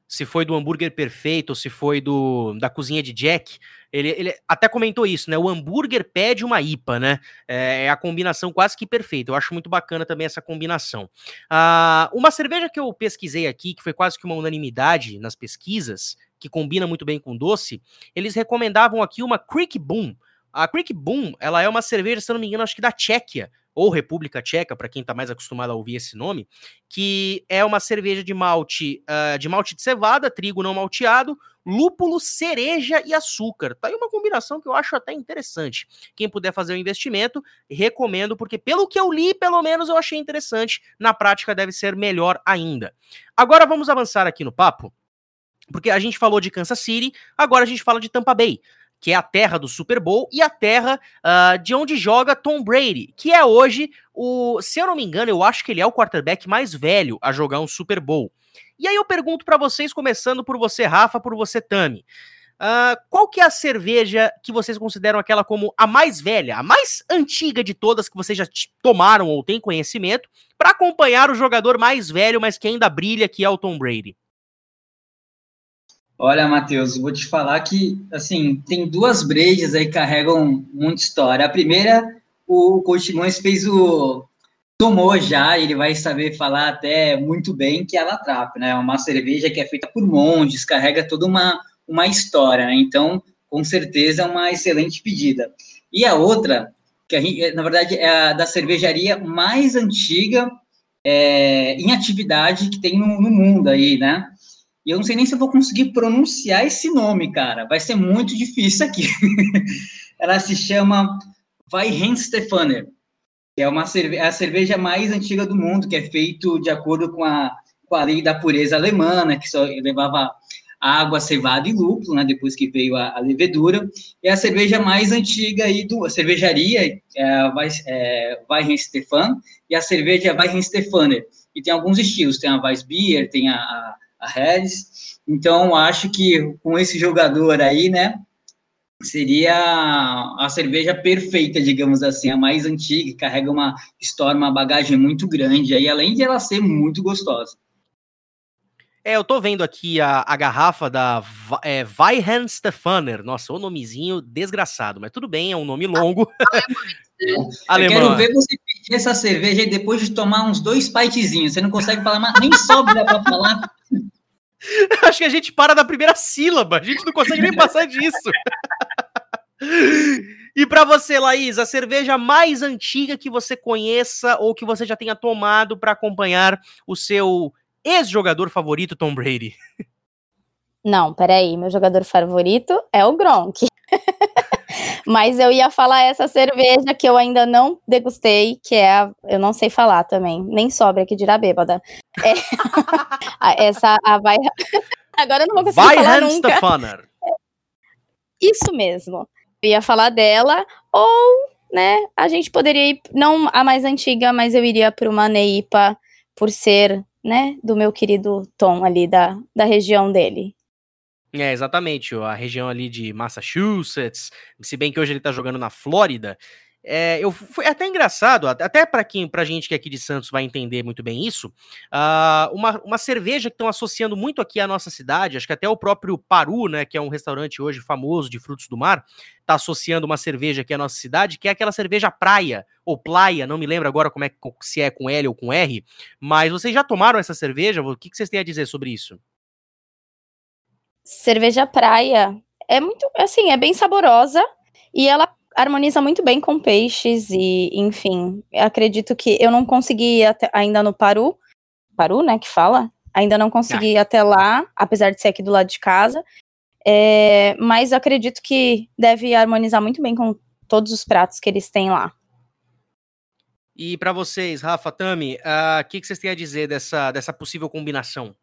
se foi do hambúrguer perfeito ou se foi do da cozinha de Jack, ele, ele até comentou isso, né? O hambúrguer pede uma IPA, né? É, é a combinação quase que perfeita. Eu acho muito bacana também essa combinação. Ah, uma cerveja que eu pesquisei aqui, que foi quase que uma unanimidade nas pesquisas, que combina muito bem com doce, eles recomendavam aqui uma Creek Boom. A Creek Boom, ela é uma cerveja, se eu não me engano, acho que da Tchequia, ou República Tcheca, para quem está mais acostumado a ouvir esse nome, que é uma cerveja de malte, uh, de malte de cevada, trigo não malteado, lúpulo, cereja e açúcar. Tá aí uma combinação que eu acho até interessante. Quem puder fazer o um investimento, recomendo, porque pelo que eu li, pelo menos eu achei interessante. Na prática deve ser melhor ainda. Agora vamos avançar aqui no papo, porque a gente falou de Kansas City, agora a gente fala de Tampa Bay que é a terra do Super Bowl, e a terra uh, de onde joga Tom Brady, que é hoje o, se eu não me engano, eu acho que ele é o quarterback mais velho a jogar um Super Bowl. E aí eu pergunto para vocês, começando por você, Rafa, por você, Tami. Uh, qual que é a cerveja que vocês consideram aquela como a mais velha, a mais antiga de todas que vocês já tomaram ou têm conhecimento, para acompanhar o jogador mais velho, mas que ainda brilha, que é o Tom Brady? Olha, Matheus, vou te falar que, assim, tem duas brejas aí que carregam muita história. A primeira, o Coach fez o... Tomou já, ele vai saber falar até muito bem, que é a Latrap, né? Uma cerveja que é feita por monges, carrega toda uma, uma história, né? Então, com certeza, é uma excelente pedida. E a outra, que gente, na verdade, é a da cervejaria mais antiga é, em atividade que tem no, no mundo aí, né? E eu não sei nem se eu vou conseguir pronunciar esse nome, cara. Vai ser muito difícil aqui. Ela se chama Weihenstephaner, que é uma cerve é a cerveja mais antiga do mundo, que é feito de acordo com a, com a lei da pureza alemã, que só levava água, cevada e lúpulo, né, depois que veio a, a levedura. E a cerveja mais antiga aí do a cervejaria é a é, Weihenstephan e a cerveja Weihenstephaner. E tem alguns estilos, tem a Weissbier, tem a, a a Harris. Então, acho que com esse jogador aí, né, seria a cerveja perfeita, digamos assim, a mais antiga, carrega uma história, uma bagagem muito grande, aí, além de ela ser muito gostosa. É, eu tô vendo aqui a, a garrafa da é, Weihenstephaner. Nossa, o nomezinho desgraçado, mas tudo bem, é um nome longo. Alemão. Eu quero ver você pedir essa cerveja e depois de tomar uns dois pitezinhos. Você não consegue falar, nem sobe dá pra falar. Acho que a gente para na primeira sílaba. A gente não consegue nem passar disso. E para você, Laís, a cerveja mais antiga que você conheça ou que você já tenha tomado para acompanhar o seu ex-jogador favorito, Tom Brady? Não, peraí. Meu jogador favorito é o Gronk. Mas eu ia falar essa cerveja que eu ainda não degustei, que é a, eu não sei falar também, nem sobra que dirá bêbada. É, essa a vai Agora eu não vou conseguir vai falar nunca. Stefaner. Isso mesmo. Eu ia falar dela ou, né, a gente poderia ir não a mais antiga, mas eu iria para uma Neipa por ser, né, do meu querido Tom ali da, da região dele. É, exatamente, a região ali de Massachusetts, se bem que hoje ele tá jogando na Flórida. É, eu, foi até engraçado, até para quem, pra gente que é aqui de Santos vai entender muito bem isso, uh, uma, uma cerveja que estão associando muito aqui à nossa cidade, acho que até o próprio Paru, né, que é um restaurante hoje famoso de frutos do mar, tá associando uma cerveja aqui à nossa cidade, que é aquela cerveja praia, ou playa, não me lembro agora como é se é com L ou com R, mas vocês já tomaram essa cerveja? O que, que vocês têm a dizer sobre isso? Cerveja praia é muito, assim, é bem saborosa e ela harmoniza muito bem com peixes e, enfim, acredito que eu não consegui até, ainda no Paru, Paru, né, que fala, ainda não consegui ah. até lá, apesar de ser aqui do lado de casa, é, mas acredito que deve harmonizar muito bem com todos os pratos que eles têm lá. E para vocês, Rafa, Tami, o uh, ah, que, que vocês têm a dizer dessa, dessa possível combinação?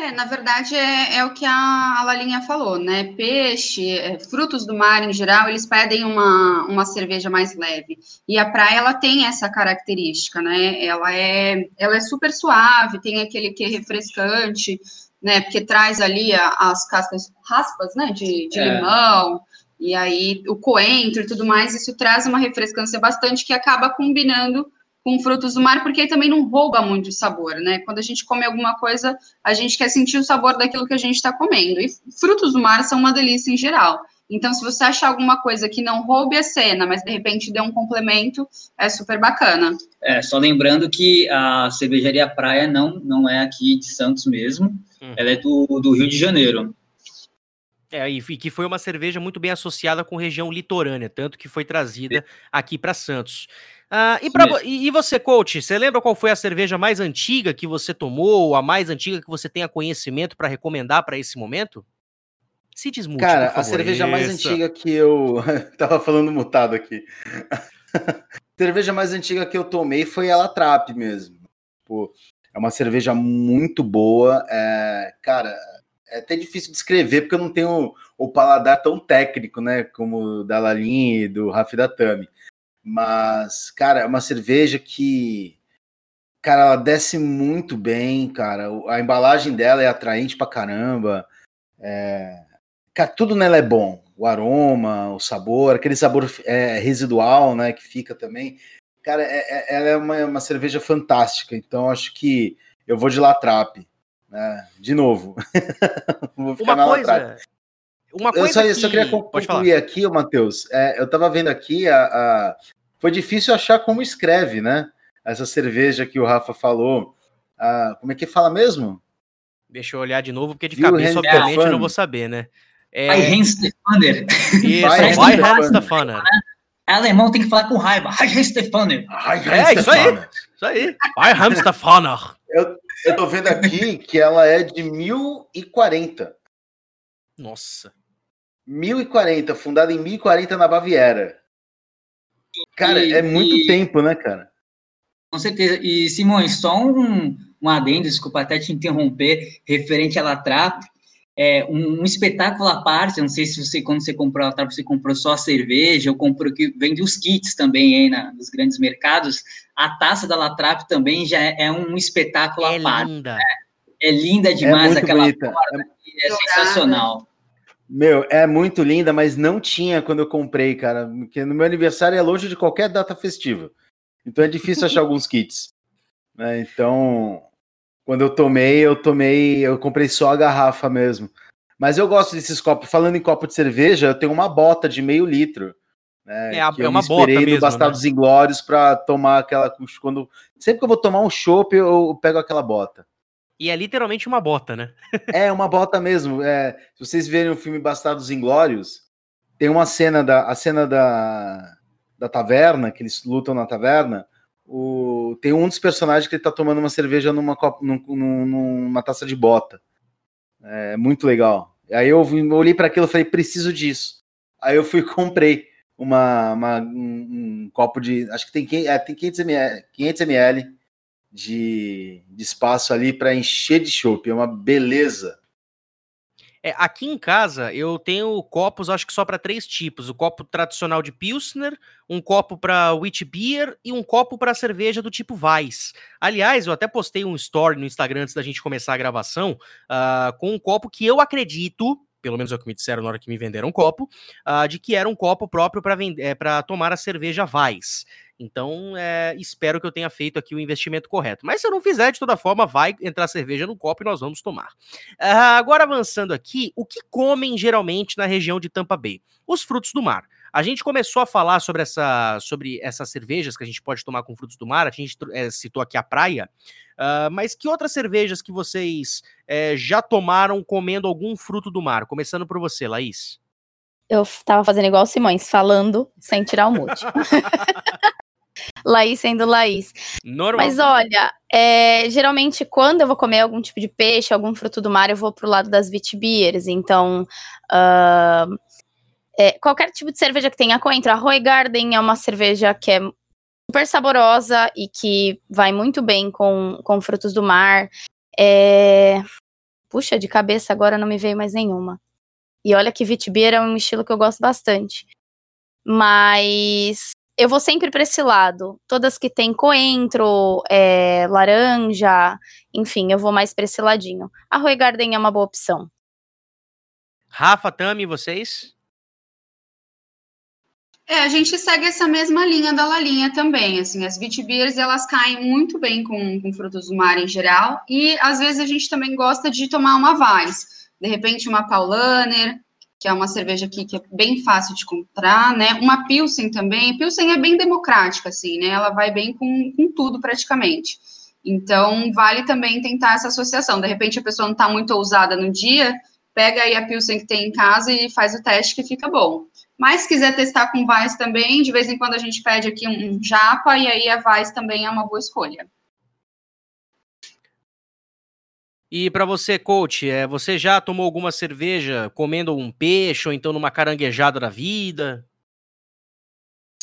É, na verdade, é, é o que a, a Lalinha falou, né? Peixe, é, frutos do mar em geral, eles pedem uma, uma cerveja mais leve. E a praia, ela tem essa característica, né? Ela é, ela é super suave, tem aquele que é refrescante, né? Porque traz ali a, as cascas, raspas, né? De, de é. limão, e aí o coentro e tudo mais, isso traz uma refrescância bastante que acaba combinando com frutos do mar, porque também não rouba muito o sabor, né? Quando a gente come alguma coisa, a gente quer sentir o sabor daquilo que a gente está comendo. E frutos do mar são uma delícia em geral. Então, se você achar alguma coisa que não roube a cena, mas de repente dê um complemento, é super bacana. É, só lembrando que a cervejaria Praia não, não é aqui de Santos mesmo, hum. ela é do, do Rio de Janeiro. É, e que foi uma cerveja muito bem associada com região litorânea, tanto que foi trazida aqui para Santos. Ah, e, pra, e, e, você, coach, você lembra qual foi a cerveja mais antiga que você tomou, ou a mais antiga que você tenha conhecimento para recomendar para esse momento? Se desmute, Cara, a cerveja mais antiga que eu. Tava falando mutado aqui. cerveja mais antiga que eu tomei foi a Latrap mesmo. Pô, é uma cerveja muito boa. É... Cara, é até difícil de escrever porque eu não tenho o paladar tão técnico, né? Como o da Lalin e do Rafi da Tami. Mas, cara, é uma cerveja que. Cara, ela desce muito bem, cara. A embalagem dela é atraente pra caramba. É... Cara, tudo nela é bom. O aroma, o sabor, aquele sabor é, residual, né? Que fica também. Cara, é, é, ela é uma, uma cerveja fantástica. Então, acho que eu vou de Latrap. Né? De novo. vou ficar uma na coisa, Latrap. Uma coisa eu só, que... só queria concluir aqui, Matheus. É, eu estava vendo aqui a, a, foi difícil achar como escreve, né? Essa cerveja que o Rafa falou. Ah, como é que fala mesmo? Deixa eu olhar de novo, porque de Viu cabeça, obviamente, eu não vou saber, né? É... Vai Hans Stefaner. Isso, vai Hans Stefaner. Alemão tem que falar com raiva. Vai Hans Stefaner. É, isso aí. Isso aí. Vai Hans Stefaner. Eu, eu tô vendo aqui que ela é de 1040. Nossa. 1040, fundada em 1040 na Baviera. Cara, e, é muito e... tempo, né, cara? Com certeza. E, Simões, só um, um adendo, desculpa até te interromper, referente à Latrap. É, um, um, espetáculo à parte, não sei se você, quando você comprou a Latrap, você comprou só a cerveja, ou comprou que vende os kits também aí na, nos grandes mercados. A taça da Latrap também já é, é um espetáculo é à parte. Linda. Né? É linda demais é aquela bonita. Porta, é, é sensacional. Meu, é muito linda, mas não tinha quando eu comprei, cara. Porque no meu aniversário é longe de qualquer data festiva. Então é difícil achar alguns kits. Né? Então, quando eu tomei, eu tomei, eu comprei só a garrafa mesmo. Mas eu gosto desses copos. Falando em copo de cerveja, eu tenho uma bota de meio litro. Né, é, é uma bota mesmo, no Bastardos né? Inglórios para tomar aquela quando sempre que eu vou tomar um chopp, eu pego aquela bota. E é literalmente uma bota, né? é, uma bota mesmo. É, se vocês verem o filme Bastardos Inglórios, tem uma cena da a cena da, da taverna, que eles lutam na taverna. O, tem um dos personagens que ele tá tomando uma cerveja numa, num, numa taça de bota. É muito legal. Aí eu olhei para aquilo e falei, preciso disso. Aí eu fui e comprei uma, uma um, um, copo de. Acho que tem, é, tem 500 ml, 500 ml de, de espaço ali para encher de chopp. É uma beleza. É, aqui em casa eu tenho copos, acho que só para três tipos: o copo tradicional de Pilsner, um copo para wheat beer e um copo para cerveja do tipo Weiss. Aliás, eu até postei um story no Instagram antes da gente começar a gravação uh, com um copo que eu acredito, pelo menos é o que me disseram na hora que me venderam um copo, uh, de que era um copo próprio para é, tomar a cerveja Weiss. Então, é, espero que eu tenha feito aqui o investimento correto. Mas se eu não fizer, de toda forma, vai entrar cerveja no copo e nós vamos tomar. Uh, agora, avançando aqui, o que comem geralmente na região de Tampa Bay? Os frutos do mar. A gente começou a falar sobre, essa, sobre essas cervejas que a gente pode tomar com frutos do mar. A gente é, citou aqui a praia. Uh, mas que outras cervejas que vocês é, já tomaram comendo algum fruto do mar? Começando por você, Laís. Eu tava fazendo igual o Simões, falando sem tirar o mute. Laís sendo Laís. Normal. Mas olha, é, geralmente quando eu vou comer algum tipo de peixe, algum fruto do mar, eu vou pro lado das vitibieres. Então, uh, é, qualquer tipo de cerveja que tenha coentro. A Roy Garden é uma cerveja que é super saborosa e que vai muito bem com, com frutos do mar. É... Puxa, de cabeça agora não me veio mais nenhuma. E olha que Vitibir é um estilo que eu gosto bastante. Mas eu vou sempre para esse lado. Todas que tem coentro, é, laranja, enfim, eu vou mais para esse ladinho. A Roy Garden é uma boa opção. Rafa, Tami, vocês? É, a gente segue essa mesma linha da Lalinha também, assim, as Vitibers, elas caem muito bem com, com frutos do mar em geral, e às vezes a gente também gosta de tomar uma Vaz, de repente uma Paulaner, que é uma cerveja aqui que é bem fácil de comprar, né? Uma Pilsen também. Pilsen é bem democrática, assim, né? Ela vai bem com, com tudo praticamente. Então, vale também tentar essa associação. De repente, a pessoa não está muito ousada no dia, pega aí a Pilsen que tem em casa e faz o teste que fica bom. Mas se quiser testar com Vais também, de vez em quando a gente pede aqui um japa, e aí a Vais também é uma boa escolha. E para você, coach, é, você já tomou alguma cerveja comendo um peixe ou então numa caranguejada da vida?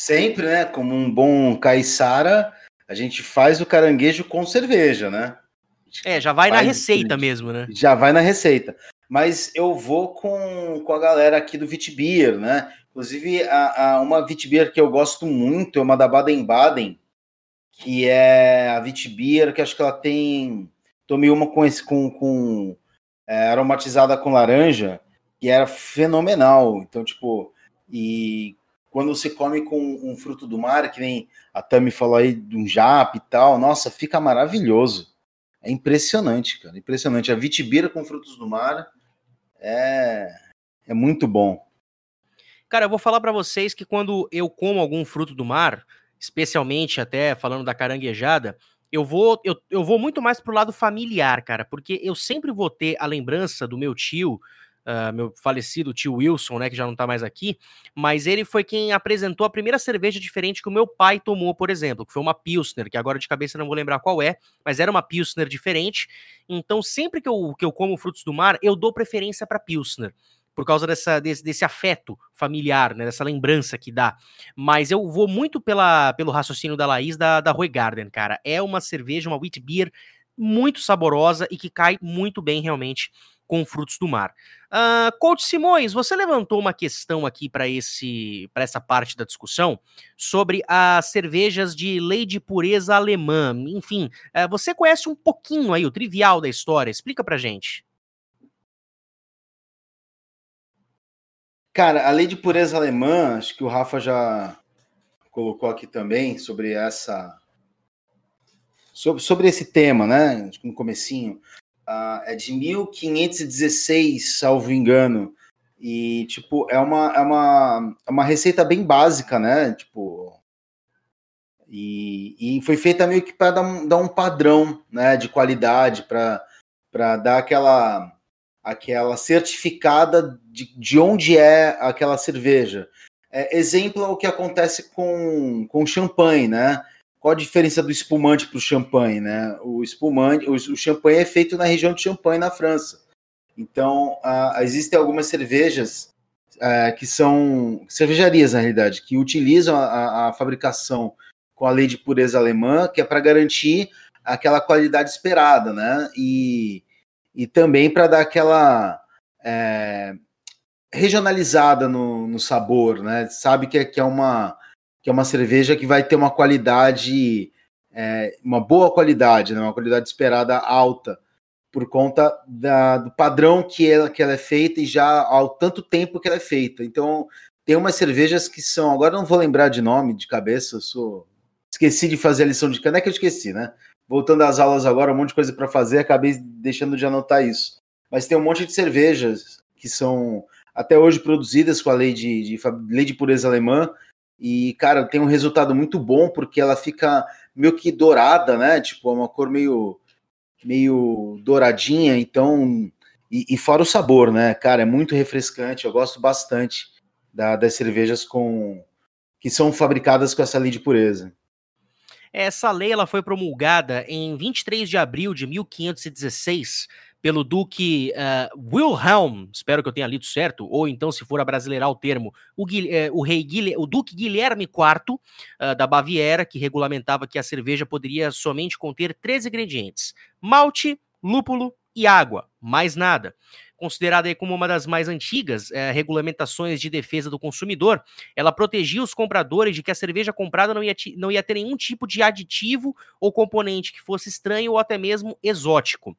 Sempre, né? Como um bom caiçara, a gente faz o caranguejo com cerveja, né? É, já vai na receita mesmo, né? Já vai na receita. Mas eu vou com, com a galera aqui do Vitbeer, né? Inclusive, a, a, uma Vitbeer que eu gosto muito é uma da Baden-Baden, que é a Vitbeer, que acho que ela tem tomei uma com esse com, com é, aromatizada com laranja que era fenomenal. Então, tipo, e quando você come com um fruto do mar, que nem a Tami falou aí de um jap e tal, nossa, fica maravilhoso. É impressionante, cara, impressionante. A vitibira com frutos do mar é é muito bom. Cara, eu vou falar para vocês que quando eu como algum fruto do mar, especialmente até falando da caranguejada, eu vou, eu, eu vou muito mais pro lado familiar, cara, porque eu sempre vou ter a lembrança do meu tio, uh, meu falecido tio Wilson, né, que já não tá mais aqui, mas ele foi quem apresentou a primeira cerveja diferente que o meu pai tomou, por exemplo, que foi uma Pilsner, que agora de cabeça não vou lembrar qual é, mas era uma Pilsner diferente. Então, sempre que eu, que eu como frutos do mar, eu dou preferência para Pilsner por causa dessa, desse, desse afeto familiar, né, dessa lembrança que dá. Mas eu vou muito pela, pelo raciocínio da Laís da, da Roy Garden, cara. É uma cerveja, uma wheat beer muito saborosa e que cai muito bem realmente com frutos do mar. Uh, Coach Simões, você levantou uma questão aqui para esse para essa parte da discussão sobre as cervejas de lei de pureza alemã. Enfim, uh, você conhece um pouquinho aí o trivial da história? Explica pra gente. Cara, a lei de pureza alemã, acho que o Rafa já colocou aqui também sobre essa sobre, sobre esse tema, né? No comecinho. Uh, é de 1516, salvo engano. E, tipo, é uma, é uma, é uma receita bem básica, né? Tipo. E, e foi feita meio que para dar, dar um padrão né, de qualidade, para dar aquela aquela certificada de, de onde é aquela cerveja. É, exemplo é o que acontece com, com champanhe, né? Qual a diferença do espumante para o champanhe, né? O espumante, o, o champanhe é feito na região de Champagne, na França. Então, existem algumas cervejas é, que são cervejarias, na realidade, que utilizam a, a fabricação com a lei de pureza alemã, que é para garantir aquela qualidade esperada, né? E, e também para dar aquela é, regionalizada no, no, sabor, né? Sabe que é, que é uma que é uma cerveja que vai ter uma qualidade, é, uma boa qualidade, né? uma qualidade esperada alta, por conta da, do padrão que ela, que ela é feita e já há tanto tempo que ela é feita. Então, tem umas cervejas que são, agora não vou lembrar de nome de cabeça, eu sou esqueci de fazer a lição de não é eu esqueci, né? Voltando às aulas agora, um monte de coisa para fazer, acabei deixando de anotar isso. Mas tem um monte de cervejas que são até hoje produzidas com a lei de, de lei de pureza alemã e, cara, tem um resultado muito bom porque ela fica meio que dourada, né? Tipo, é uma cor meio, meio douradinha, então. E, e, fora o sabor, né? Cara, é muito refrescante. Eu gosto bastante da, das cervejas com que são fabricadas com essa lei de pureza. Essa lei ela foi promulgada em 23 de abril de 1516 pelo Duque uh, Wilhelm, espero que eu tenha lido certo, ou então, se for a brasileirar o termo, o, uh, o rei o Duque Guilherme IV uh, da Baviera, que regulamentava que a cerveja poderia somente conter três ingredientes: malte, lúpulo e água, mais nada considerada como uma das mais antigas é, regulamentações de defesa do consumidor, ela protegia os compradores de que a cerveja comprada não ia, não ia ter nenhum tipo de aditivo ou componente que fosse estranho ou até mesmo exótico.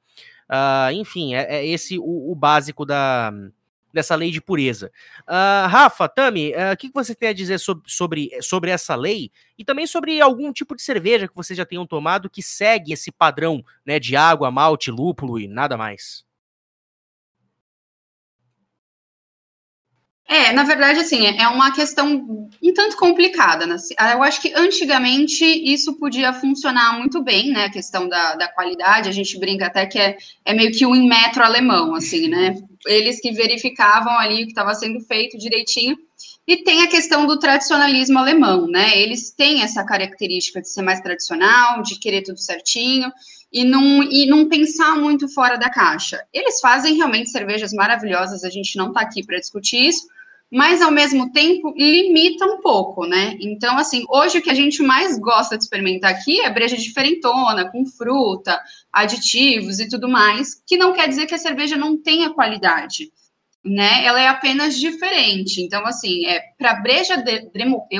Uh, enfim, é, é esse o, o, básico da, dessa lei de pureza. Uh, Rafa, Tami, o uh, que, que você tem a dizer sobre, sobre, sobre essa lei e também sobre algum tipo de cerveja que vocês já tenham tomado que segue esse padrão né, de água, malte, lúpulo e nada mais? É, na verdade, assim, é uma questão um tanto complicada. Né? Eu acho que antigamente isso podia funcionar muito bem, né? A questão da, da qualidade, a gente brinca até que é, é meio que um metro alemão, assim, né? Eles que verificavam ali o que estava sendo feito direitinho. E tem a questão do tradicionalismo alemão, né? Eles têm essa característica de ser mais tradicional, de querer tudo certinho e não, e não pensar muito fora da caixa. Eles fazem realmente cervejas maravilhosas, a gente não está aqui para discutir isso, mas ao mesmo tempo limita um pouco, né? Então, assim, hoje o que a gente mais gosta de experimentar aqui é breja diferentona, com fruta, aditivos e tudo mais, que não quer dizer que a cerveja não tenha qualidade, né? Ela é apenas diferente. Então, assim, é para breja de,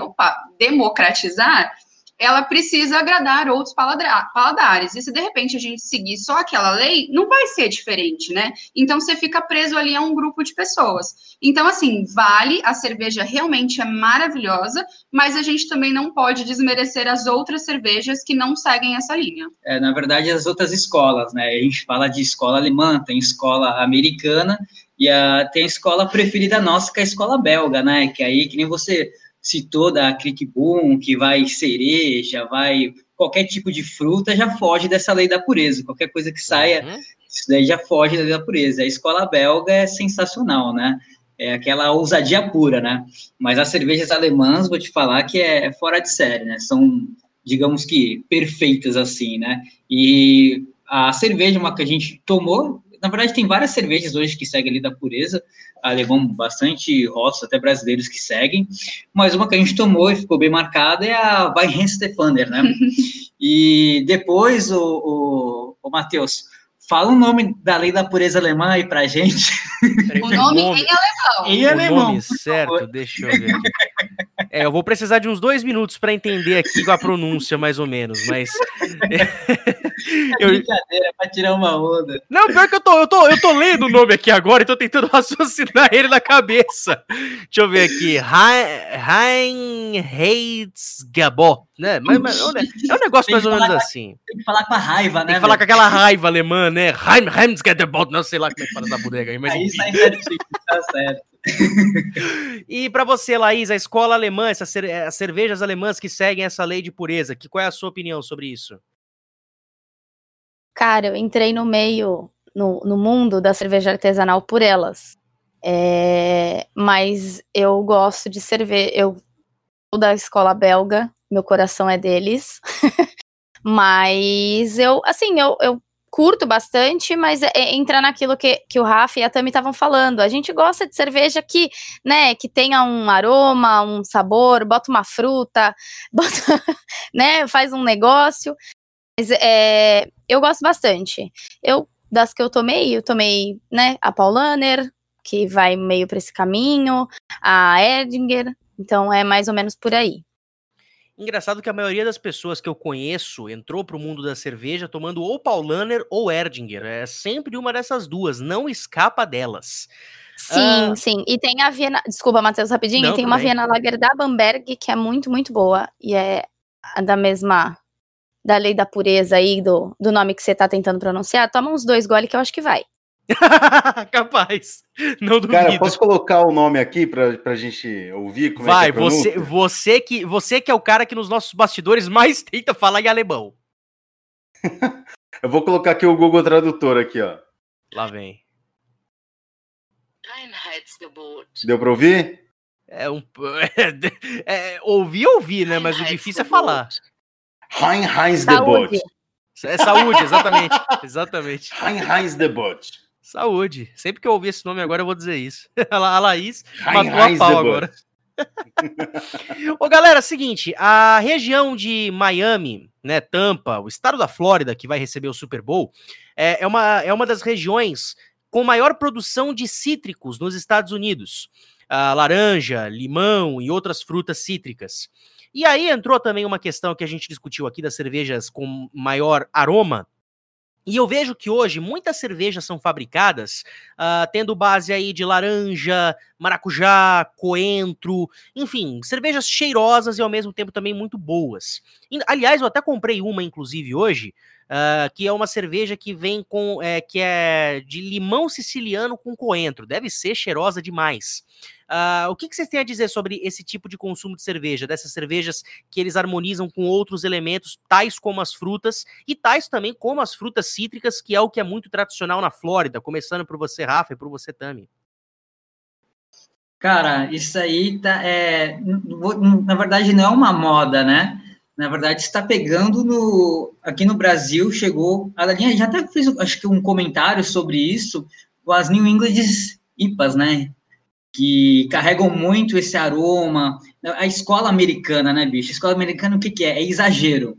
opa, democratizar, ela precisa agradar outros paladares. E se de repente a gente seguir só aquela lei, não vai ser diferente, né? Então você fica preso ali a um grupo de pessoas. Então, assim, vale, a cerveja realmente é maravilhosa, mas a gente também não pode desmerecer as outras cervejas que não seguem essa linha. É, na verdade, as outras escolas, né? A gente fala de escola alemã, tem escola americana, e a, tem a escola preferida nossa, que é a escola belga, né? Que aí, que nem você citou da Crick Boom, que vai cereja, vai qualquer tipo de fruta, já foge dessa lei da pureza. Qualquer coisa que saia, uhum. isso daí já foge da lei da pureza. A escola belga é sensacional, né? É aquela ousadia pura, né? Mas as cervejas alemãs, vou te falar que é, é fora de série, né? São, digamos que, perfeitas assim, né? E a cerveja, uma que a gente tomou, na verdade, tem várias cervejas hoje que seguem ali da pureza, alemão bastante rótulos, até brasileiros que seguem, mas uma que a gente tomou e ficou bem marcada é a Weihenstephaner, né? e depois, o, o, o Matheus, fala o nome da lei da pureza alemã aí pra gente. O nome, nome em alemão. Em alemão. O nome certo, deixa eu ver aqui. É, eu vou precisar de uns dois minutos para entender aqui a pronúncia, mais ou menos, mas. É brincadeira, pra tirar uma onda. Não, pior que eu tô, eu tô, eu tô lendo o nome aqui agora e tô tentando raciocinar ele na cabeça. Deixa eu ver aqui. Reinheitsgebot, né? Mas, mas, é um negócio mais ou menos assim. Tem que falar com a raiva, né? Tem que falar com aquela raiva alemã, né? Reinheitsgebot, não sei lá como é que fala essa bodega aí, mas. Aí sai certinho, tá certo. E para você, Laís, a escola alemã, essas as cervejas alemãs que seguem essa lei de pureza, que, qual é a sua opinião sobre isso? Cara, eu entrei no meio, no, no mundo da cerveja artesanal por elas. É, mas eu gosto de cerveja. Eu sou da escola belga, meu coração é deles. mas eu, assim, eu, eu curto bastante, mas é, entra naquilo que, que o Rafa e a Tami estavam falando. A gente gosta de cerveja que, né, que tenha um aroma, um sabor, bota uma fruta, bota, né, faz um negócio. Mas é, eu gosto bastante. Eu, das que eu tomei, eu tomei, né, a Paulaner, que vai meio para esse caminho, a Edinger, então é mais ou menos por aí. Engraçado que a maioria das pessoas que eu conheço entrou pro mundo da cerveja tomando ou Paulaner ou Erdinger. É sempre uma dessas duas, não escapa delas. Sim, ah, sim. E tem a Viena. Desculpa, Matheus, rapidinho. Não, e tem uma Viena Lager da Bamberg que é muito, muito boa. E é da mesma. Da lei da pureza aí, do, do nome que você tá tentando pronunciar. Toma uns dois gole que eu acho que vai. Capaz. Não duvido. Cara, posso colocar o nome aqui pra, pra gente ouvir? Como Vai, é que é você, você, que, você que é o cara que nos nossos bastidores mais tenta falar em alemão. Eu vou colocar aqui o Google Tradutor aqui, ó. Lá vem. Deu pra ouvir? É um. É, é, ouvir, ouvir, né? Mas o difícil é falar. Hein Heinz de Boot. É saúde, exatamente. exatamente. Hein Heinz de Boot. Saúde. Sempre que eu ouvir esse nome agora, eu vou dizer isso. A Laís matou a pau agora. Ô, galera, seguinte, a região de Miami, né, Tampa, o estado da Flórida, que vai receber o Super Bowl, é, é, uma, é uma das regiões com maior produção de cítricos nos Estados Unidos. A laranja, limão e outras frutas cítricas. E aí entrou também uma questão que a gente discutiu aqui das cervejas com maior aroma, e eu vejo que hoje muitas cervejas são fabricadas uh, tendo base aí de laranja, maracujá, coentro, enfim, cervejas cheirosas e ao mesmo tempo também muito boas. E, aliás, eu até comprei uma, inclusive, hoje, uh, que é uma cerveja que vem com. É, que é de limão siciliano com coentro. Deve ser cheirosa demais. Uh, o que, que, vocês têm a dizer sobre esse tipo de consumo de cerveja, dessas cervejas que eles harmonizam com outros elementos, tais como as frutas, e tais também como as frutas cítricas, que é o que é muito tradicional na Flórida, começando por você, Rafa, e por você, Tami? Cara, isso aí tá, é, na verdade não é uma moda, né? Na verdade está pegando no aqui no Brasil chegou a Dalinha já até fez acho que um comentário sobre isso com as New England IPAs, né? que carregam muito esse aroma. A escola americana, né, bicho? A escola americana, o que, que é? É exagero.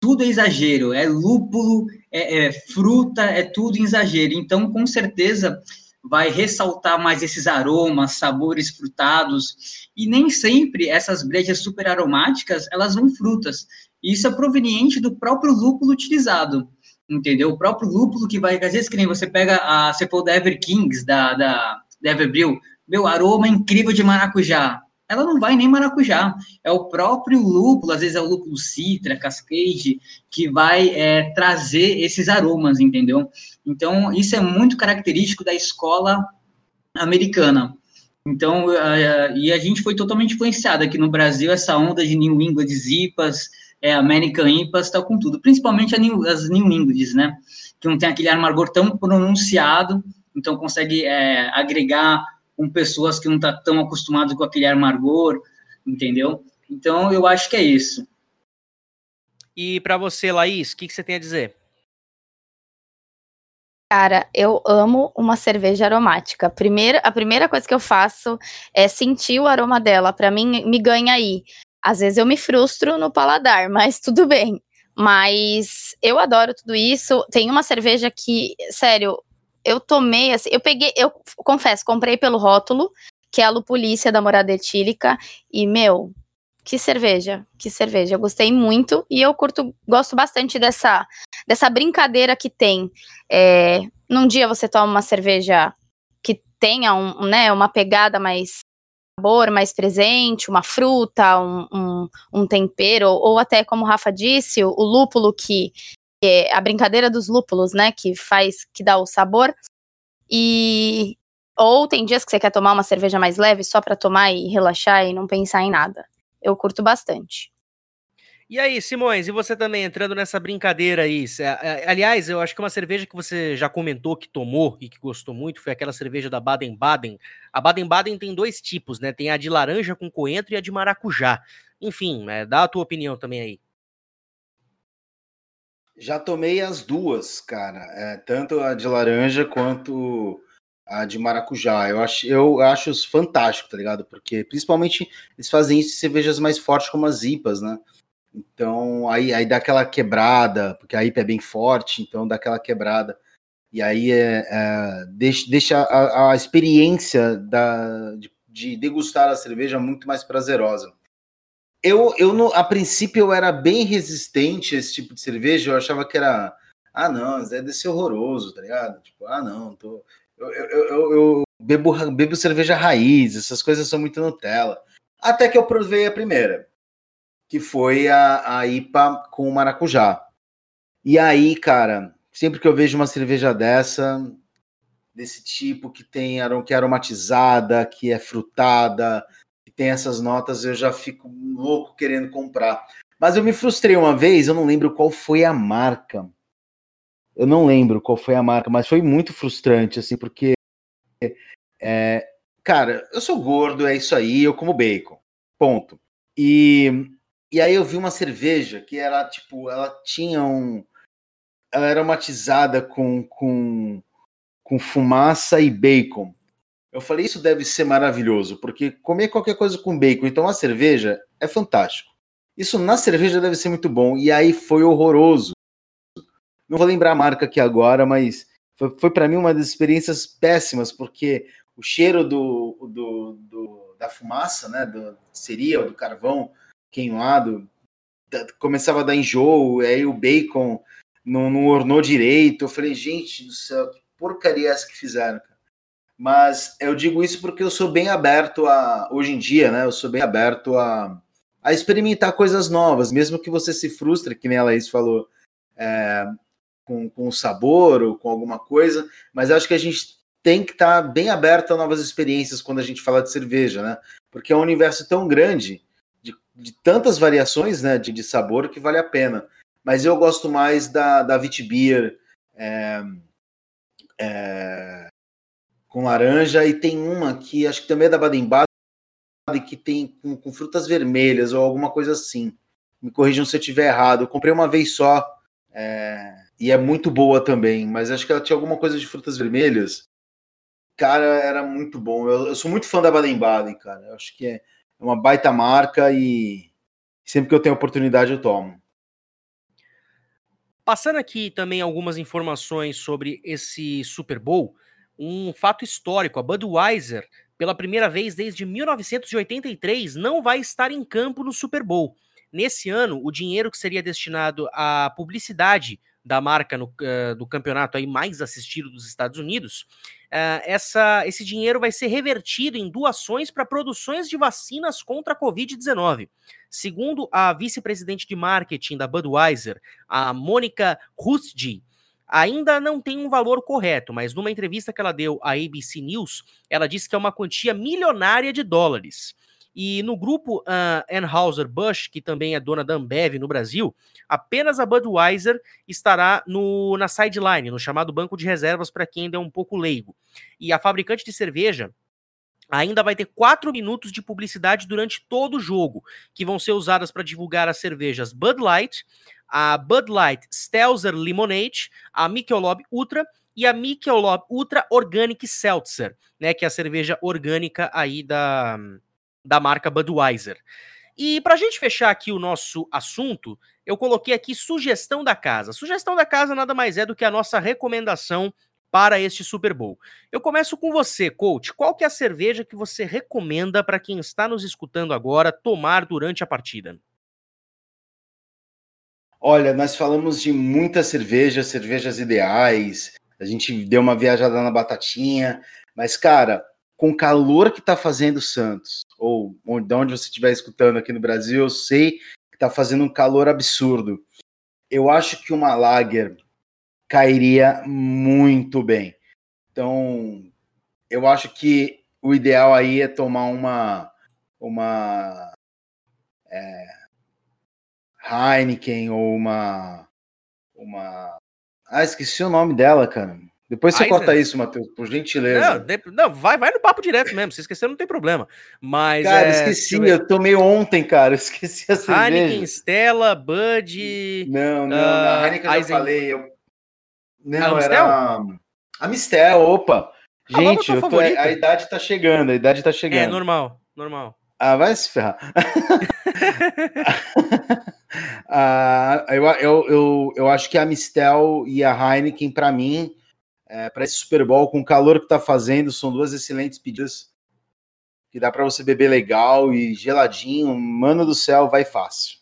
Tudo é exagero. É lúpulo, é, é fruta, é tudo exagero. Então, com certeza, vai ressaltar mais esses aromas, sabores frutados. E nem sempre essas brejas super aromáticas, elas vão frutas. Isso é proveniente do próprio lúpulo utilizado entendeu? O próprio lúpulo que vai, às vezes, que nem você pega a, você for da Ever Kings, da, da, da meu, aroma incrível de maracujá. Ela não vai nem maracujá. É o próprio lúpulo, às vezes é o lúpulo citra, cascade, que vai é, trazer esses aromas, entendeu? Então, isso é muito característico da escola americana. Então, uh, e a gente foi totalmente influenciado aqui no Brasil, essa onda de New England IPAs, é, American IPAs, está com tudo. Principalmente New, as New Englands, né? Que não tem aquele amargor tão pronunciado, então consegue é, agregar com pessoas que não estão tá tão acostumadas com aquele amargor, entendeu? Então, eu acho que é isso. E para você, Laís, o que, que você tem a dizer? Cara, eu amo uma cerveja aromática. Primeira, a primeira coisa que eu faço é sentir o aroma dela. Para mim, me ganha aí. Às vezes eu me frustro no paladar, mas tudo bem. Mas eu adoro tudo isso. Tem uma cerveja que, sério, eu tomei, assim, eu peguei, eu confesso, comprei pelo rótulo, que é a Lupulícia da Morada Etílica, e, meu, que cerveja, que cerveja, eu gostei muito, e eu curto, gosto bastante dessa, dessa brincadeira que tem, é, num dia você toma uma cerveja que tenha um, né, uma pegada mais sabor mais presente, uma fruta, um, um, um tempero, ou, até, como o Rafa disse, o, o lúpulo que é a brincadeira dos lúpulos, né? Que faz, que dá o sabor. E ou tem dias que você quer tomar uma cerveja mais leve só para tomar e relaxar e não pensar em nada. Eu curto bastante. E aí, Simões, e você também entrando nessa brincadeira aí? Aliás, eu acho que uma cerveja que você já comentou que tomou e que gostou muito foi aquela cerveja da Baden-Baden. A Baden-Baden tem dois tipos, né? Tem a de laranja com coentro e a de maracujá. Enfim, né? dá a tua opinião também aí. Já tomei as duas, cara. É, tanto a de laranja quanto a de maracujá. Eu acho, eu acho fantástico, tá ligado? Porque principalmente eles fazem isso em cervejas mais fortes como as IPAs, né? Então aí, aí dá aquela quebrada, porque a IPA é bem forte, então dá aquela quebrada. E aí é, é deixa, deixa a, a experiência da, de, de, degustar a cerveja muito mais prazerosa. Eu, eu no, a princípio eu era bem resistente a esse tipo de cerveja, eu achava que era. Ah, não, deve ser horroroso, tá ligado? Tipo, ah, não, tô, eu, eu, eu, eu bebo, bebo cerveja raiz, essas coisas são muito Nutella. Até que eu provei a primeira, que foi a, a IPA com maracujá. E aí, cara, sempre que eu vejo uma cerveja dessa, desse tipo, que tem que é aromatizada, que é frutada, que tem essas notas, eu já fico louco querendo comprar. Mas eu me frustrei uma vez, eu não lembro qual foi a marca. Eu não lembro qual foi a marca, mas foi muito frustrante, assim, porque. É, cara, eu sou gordo, é isso aí, eu como bacon. Ponto. E, e aí eu vi uma cerveja que era, tipo, ela tinha um. Ela era matizada com, com, com fumaça e bacon. Eu falei, isso deve ser maravilhoso, porque comer qualquer coisa com bacon e tomar cerveja é fantástico. Isso na cerveja deve ser muito bom. E aí foi horroroso. Não vou lembrar a marca aqui agora, mas foi, foi para mim uma das experiências péssimas, porque o cheiro do, do, do da fumaça, né, do cereal, do carvão queimado, começava a dar enjoo, aí o bacon não, não ornou direito. Eu falei, gente do céu, que porcaria é essa que fizeram? Mas eu digo isso porque eu sou bem aberto a, hoje em dia, né? Eu sou bem aberto a, a experimentar coisas novas, mesmo que você se frustre, que nem a Laís falou. É, com, com o sabor ou com alguma coisa, mas acho que a gente tem que estar tá bem aberto a novas experiências quando a gente fala de cerveja, né? Porque é um universo tão grande, de, de tantas variações né, de, de, sabor, que vale a pena. Mas eu gosto mais da, da Vitbeer é, é, com laranja, e tem uma que acho que também é da Baden-Baden, que tem com, com, frutas vermelhas ou alguma coisa assim. Me corrijam se eu estiver errado. Eu comprei uma vez só. É, e é muito boa também, mas acho que ela tinha alguma coisa de frutas vermelhas. Cara, era muito bom. Eu, eu sou muito fã da Baden-Baden, cara. Eu acho que é uma baita marca e sempre que eu tenho oportunidade eu tomo. Passando aqui também algumas informações sobre esse Super Bowl, um fato histórico: a Budweiser, pela primeira vez desde 1983, não vai estar em campo no Super Bowl. Nesse ano, o dinheiro que seria destinado à publicidade da marca no, uh, do campeonato aí mais assistido dos Estados Unidos, uh, essa, esse dinheiro vai ser revertido em doações para produções de vacinas contra a Covid-19. Segundo a vice-presidente de marketing da Budweiser, a Mônica Rustji, ainda não tem um valor correto, mas numa entrevista que ela deu à ABC News, ela disse que é uma quantia milionária de dólares. E no grupo uh, Anheuser-Busch, que também é dona da Ambev no Brasil, apenas a Budweiser estará no, na sideline, no chamado banco de reservas para quem ainda é um pouco leigo. E a fabricante de cerveja ainda vai ter quatro minutos de publicidade durante todo o jogo, que vão ser usadas para divulgar as cervejas Bud Light, a Bud Light Stelzer Lemonade, a Michelob Ultra e a Michelob Ultra Organic Seltzer, né, que é a cerveja orgânica aí da da marca Budweiser. E para a gente fechar aqui o nosso assunto, eu coloquei aqui sugestão da casa. Sugestão da casa nada mais é do que a nossa recomendação para este Super Bowl. Eu começo com você, coach. Qual que é a cerveja que você recomenda para quem está nos escutando agora tomar durante a partida? Olha, nós falamos de muitas cervejas, cervejas ideais. A gente deu uma viajada na batatinha, mas cara, com o calor que está fazendo Santos, ou de onde você estiver escutando aqui no Brasil, eu sei que está fazendo um calor absurdo. Eu acho que uma lager cairia muito bem. Então, eu acho que o ideal aí é tomar uma uma é, Heineken ou uma uma ah esqueci o nome dela, cara. Depois você corta isso, Matheus, por gentileza. Não, de, não, vai, vai no papo direto mesmo. Se esquecer, não tem problema. Mas. Cara, é, esqueci, eu, eu, tomei ontem, cara. Esqueci a cerveja. Heineken, Stella, Bud. Não, não, uh, a Heineken Eisen... eu falei. Eu... Não, a era. A Mistel, opa. Ah, Gente, tô... a idade tá chegando, a idade tá chegando. É normal, normal. Ah, vai se ferrar. ah, eu, eu, eu, eu acho que a Mistel e a Heineken, para mim, é, para esse Super Bowl, com o calor que está fazendo, são duas excelentes pedidas que dá para você beber legal e geladinho. Mano do céu, vai fácil.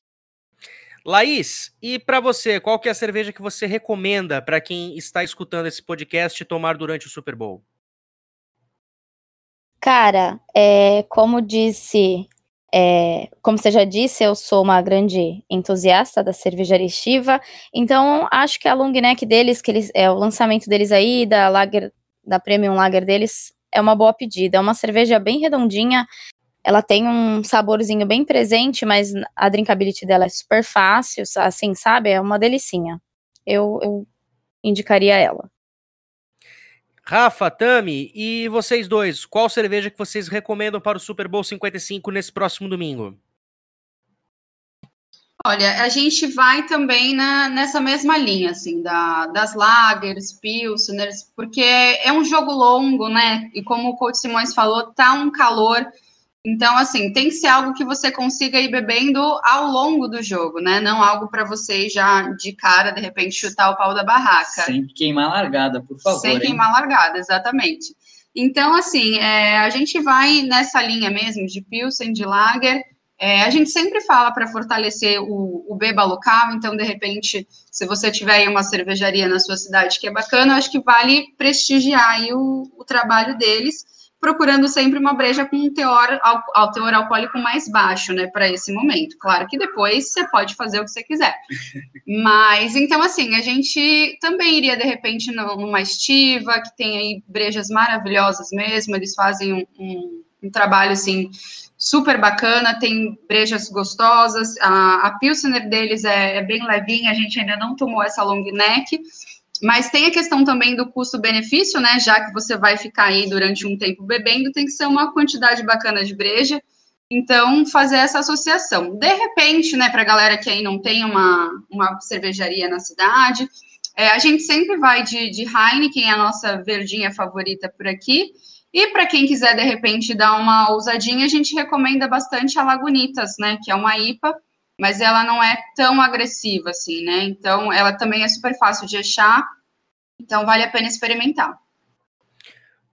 Laís, e para você, qual que é a cerveja que você recomenda para quem está escutando esse podcast tomar durante o Super Bowl? Cara, é, como disse, é, como você já disse, eu sou uma grande entusiasta da cervejaria Estiva, então acho que a long neck deles, que eles, é o lançamento deles aí, da Lager, da Premium Lager deles, é uma boa pedida. É uma cerveja bem redondinha, ela tem um saborzinho bem presente, mas a drinkability dela é super fácil, assim, sabe? É uma delicinha. Eu, eu indicaria ela. Rafa, Tami, e vocês dois, qual cerveja que vocês recomendam para o Super Bowl 55 nesse próximo domingo? Olha, a gente vai também na, nessa mesma linha, assim, da, das lagers, pilsners, porque é um jogo longo, né? E como o coach Simões falou, tá um calor então, assim, tem que ser algo que você consiga ir bebendo ao longo do jogo, né? Não algo para você já de cara, de repente, chutar o pau da barraca. Sem queimar largada, por favor. Sem queimar largada, exatamente. Então, assim, é, a gente vai nessa linha mesmo de Pilsen, de Lager. É, a gente sempre fala para fortalecer o, o beba local, então, de repente, se você tiver aí uma cervejaria na sua cidade que é bacana, acho que vale prestigiar aí o, o trabalho deles procurando sempre uma breja com um teor, ao, teor alcoólico mais baixo, né, para esse momento. Claro que depois você pode fazer o que você quiser. Mas, então, assim, a gente também iria, de repente, numa estiva, que tem aí brejas maravilhosas mesmo, eles fazem um, um, um trabalho, assim, super bacana, tem brejas gostosas, a, a Pilsener deles é, é bem levinha, a gente ainda não tomou essa long neck, mas tem a questão também do custo-benefício, né? Já que você vai ficar aí durante um tempo bebendo, tem que ser uma quantidade bacana de breja. Então, fazer essa associação. De repente, né, para a galera que aí não tem uma, uma cervejaria na cidade, é, a gente sempre vai de, de Heineken, a nossa verdinha favorita por aqui. E para quem quiser, de repente, dar uma ousadinha, a gente recomenda bastante a Lagunitas, né, que é uma IPA, mas ela não é tão agressiva assim, né? Então, ela também é super fácil de achar, então vale a pena experimentar.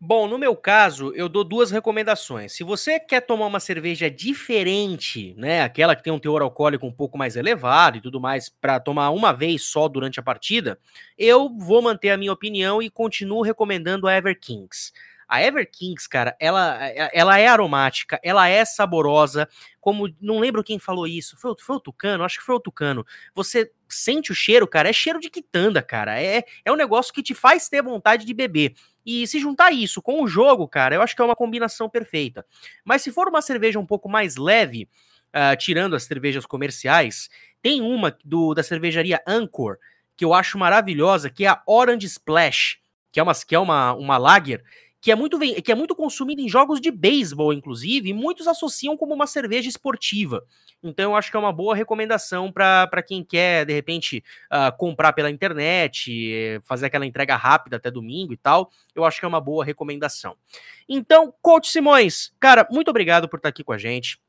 Bom, no meu caso, eu dou duas recomendações. Se você quer tomar uma cerveja diferente, né, aquela que tem um teor alcoólico um pouco mais elevado e tudo mais, para tomar uma vez só durante a partida, eu vou manter a minha opinião e continuo recomendando a Ever Kings. A Ever Kings, cara, ela, ela é aromática, ela é saborosa, como, não lembro quem falou isso, foi, foi o Tucano? Acho que foi o Tucano. Você sente o cheiro, cara, é cheiro de quitanda, cara, é, é um negócio que te faz ter vontade de beber. E se juntar isso com o jogo, cara, eu acho que é uma combinação perfeita. Mas se for uma cerveja um pouco mais leve, uh, tirando as cervejas comerciais, tem uma do, da cervejaria Anchor, que eu acho maravilhosa, que é a Orange Splash, que é uma, que é uma, uma lager que é muito, que é muito consumido em jogos de beisebol, inclusive, e muitos associam como uma cerveja esportiva. Então, eu acho que é uma boa recomendação para quem quer, de repente, uh, comprar pela internet, fazer aquela entrega rápida até domingo e tal. Eu acho que é uma boa recomendação. Então, Coach Simões, cara, muito obrigado por estar aqui com a gente.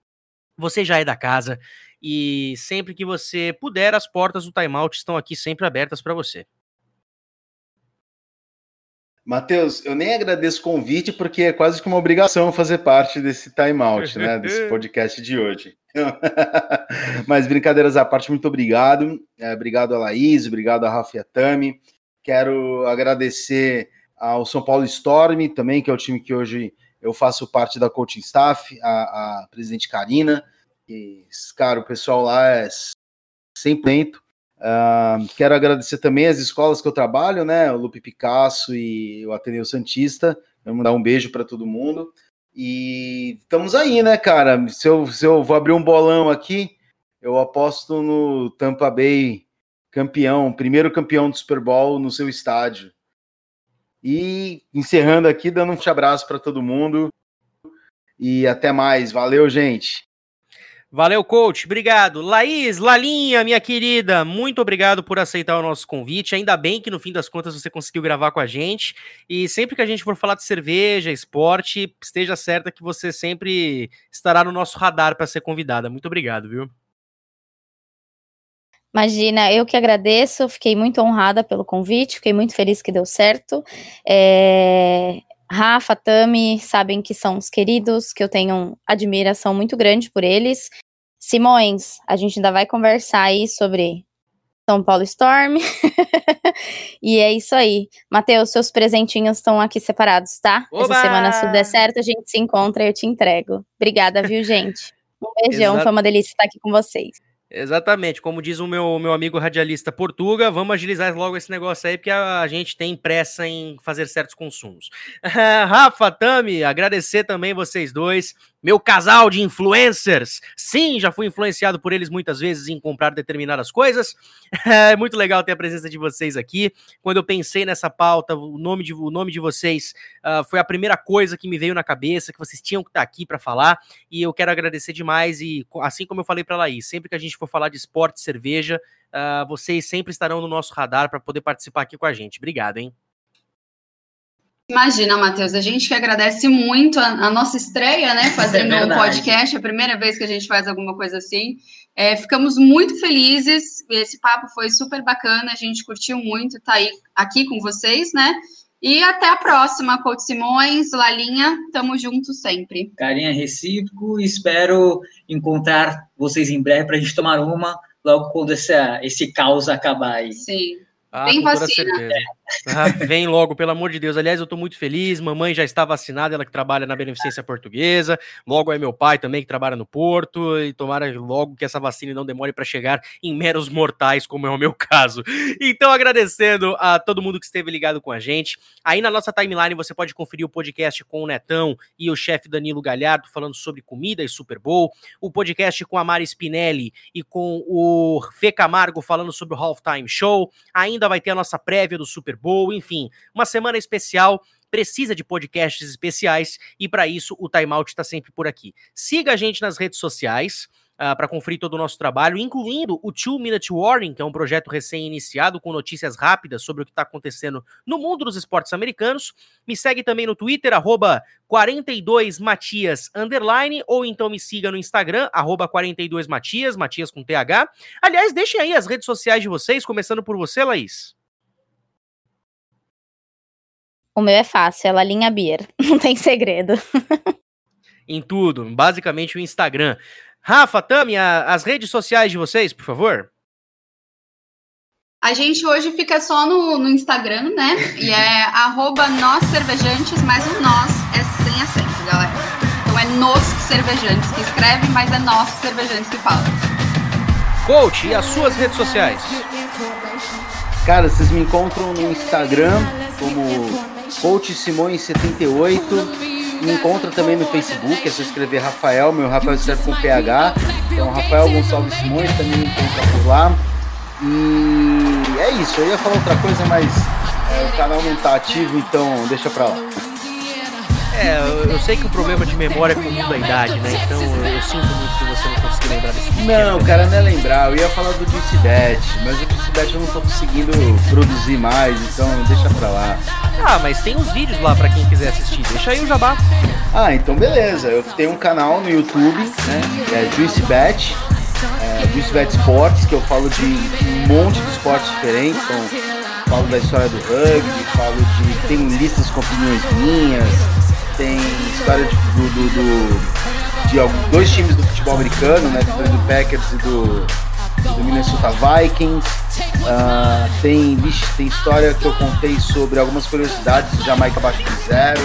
Você já é da casa e sempre que você puder, as portas do Timeout estão aqui sempre abertas para você. Matheus, eu nem agradeço o convite, porque é quase que uma obrigação fazer parte desse timeout, né? Desse podcast de hoje. Mas brincadeiras à parte, muito obrigado. É, obrigado a Laís, obrigado a Rafa Tami. Quero agradecer ao São Paulo Storm também, que é o time que hoje eu faço parte da coaching staff, a, a presidente Karina. E, cara, o pessoal lá é 100%. Uh, quero agradecer também as escolas que eu trabalho, né? O Lupe Picasso e o Ateneu Santista. Vamos dar um beijo para todo mundo. E estamos aí, né, cara? Se eu, se eu vou abrir um bolão aqui, eu aposto no Tampa Bay campeão, primeiro campeão do Super Bowl no seu estádio. E encerrando aqui, dando um abraço para todo mundo. E até mais. Valeu, gente. Valeu, coach. Obrigado. Laís, Lalinha, minha querida, muito obrigado por aceitar o nosso convite. Ainda bem que no fim das contas você conseguiu gravar com a gente. E sempre que a gente for falar de cerveja, esporte, esteja certa que você sempre estará no nosso radar para ser convidada. Muito obrigado, viu? Imagina, eu que agradeço, fiquei muito honrada pelo convite, fiquei muito feliz que deu certo. É, Rafa, Tami, sabem que são os queridos, que eu tenho admiração muito grande por eles. Simões, a gente ainda vai conversar aí sobre São Paulo Storm. e é isso aí. Matheus, seus presentinhos estão aqui separados, tá? Oba! Essa semana, se der certo, a gente se encontra e eu te entrego. Obrigada, viu, gente? Um beijão, Exato. foi uma delícia estar aqui com vocês. Exatamente, como diz o meu, meu amigo radialista Portuga, vamos agilizar logo esse negócio aí, porque a, a gente tem pressa em fazer certos consumos. Rafa, Tami, agradecer também vocês dois meu casal de influencers. Sim, já fui influenciado por eles muitas vezes em comprar determinadas coisas. É muito legal ter a presença de vocês aqui. Quando eu pensei nessa pauta, o nome de, o nome de vocês uh, foi a primeira coisa que me veio na cabeça, que vocês tinham que estar aqui para falar. E eu quero agradecer demais. E assim como eu falei para Laís, sempre que a gente for falar de esporte e cerveja, uh, vocês sempre estarão no nosso radar para poder participar aqui com a gente. Obrigado, hein? Imagina, Matheus, a gente que agradece muito a, a nossa estreia, né? Fazendo é um podcast, é a primeira vez que a gente faz alguma coisa assim. É, ficamos muito felizes, esse papo foi super bacana, a gente curtiu muito estar tá aí, aqui com vocês, né? E até a próxima, Coach Simões, Lalinha, tamo junto sempre. Carinha recíproco, espero encontrar vocês em breve para a gente tomar uma logo quando essa, esse caos acabar aí. Sim. Ah, Tem vacina. Ah, vem logo, pelo amor de Deus. Aliás, eu estou muito feliz. Mamãe já está vacinada, ela que trabalha na Beneficência Portuguesa. Logo é meu pai também, que trabalha no Porto. E tomara logo que essa vacina não demore para chegar em meros mortais, como é o meu caso. Então, agradecendo a todo mundo que esteve ligado com a gente. Aí na nossa timeline você pode conferir o podcast com o Netão e o chefe Danilo Galhardo falando sobre comida e Super Bowl. O podcast com a Mari Spinelli e com o Fê Camargo falando sobre o Halftime Show. Ainda vai ter a nossa prévia do Super Bowl, enfim, uma semana especial precisa de podcasts especiais e para isso o Time Out está sempre por aqui. Siga a gente nas redes sociais. Uh, para conferir todo o nosso trabalho, incluindo o Two Minute Warning, que é um projeto recém-iniciado com notícias rápidas sobre o que está acontecendo no mundo dos esportes americanos. Me segue também no Twitter, 42matias, underline, ou então me siga no Instagram, 42matias, Matias com TH. Aliás, deixem aí as redes sociais de vocês, começando por você, Laís. O meu é fácil, é Lalinha Beer, não tem segredo. em tudo, basicamente o Instagram. Rafa, Tami, as redes sociais de vocês, por favor. A gente hoje fica só no, no Instagram, né? E é arroba nós cervejantes, mas o nós é sem acento, galera. Então é nos cervejantes que escreve, mas é nós cervejantes que fala. Coach, e as suas redes sociais? Cara, vocês me encontram no Instagram como Coach Simões78 me encontra também no Facebook, é só escrever Rafael, meu Rafael escreve com PH. Então, Rafael Gonçalves Simões também me encontra por lá. E é isso, eu ia falar outra coisa, mas é, o canal não tá ativo, então deixa pra lá. É, eu, eu, sei que o problema de memória é comum da idade, né? Então eu sinto muito que você não conseguiu lembrar desse Não, cara, não é lembrar. Eu ia falar do Dicibet, mas o Dicibet eu não tô conseguindo produzir mais, então deixa pra lá. Ah, mas tem os vídeos lá para quem quiser assistir. Deixa aí o jabá. Ah, então beleza. Eu tenho um canal no YouTube, né? É JuiceBet, é, JuiceBet Sports, que eu falo de um monte de esportes diferentes. Então, falo da história do rugby, falo de. Tem listas com opiniões minhas tem história de, do, do, do, de dois times do futebol americano, né? Do Packers e do, do Minnesota Vikings. Uh, tem, tem história que eu contei sobre algumas curiosidades de Jamaica abaixo de zero.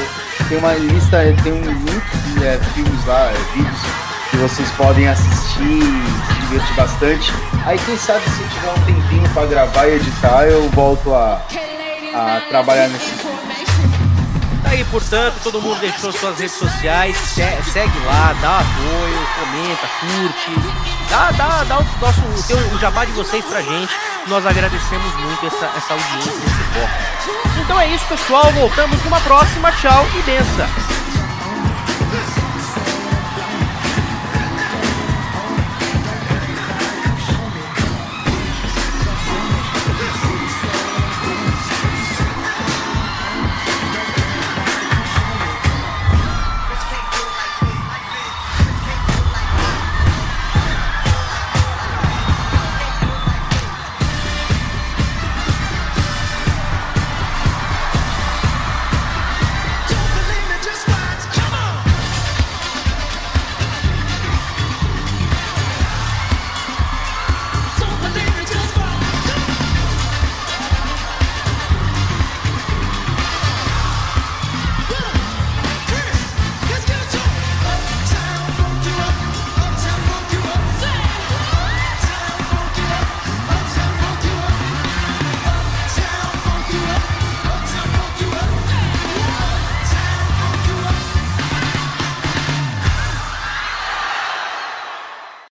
Tem uma lista, tem muitos é, filmes lá, é, vídeos que vocês podem assistir, se divertir bastante. Aí quem sabe se tiver um tempinho para gravar e editar, eu volto a, a trabalhar nesse aí, portanto, todo mundo deixou suas redes sociais, segue lá, dá apoio, comenta, curte, dá, dá, dá o nosso o, teu, o jabá de vocês pra gente Nós agradecemos muito essa, essa audiência, esse foco. Então é isso, pessoal. Voltamos numa próxima. Tchau e benção.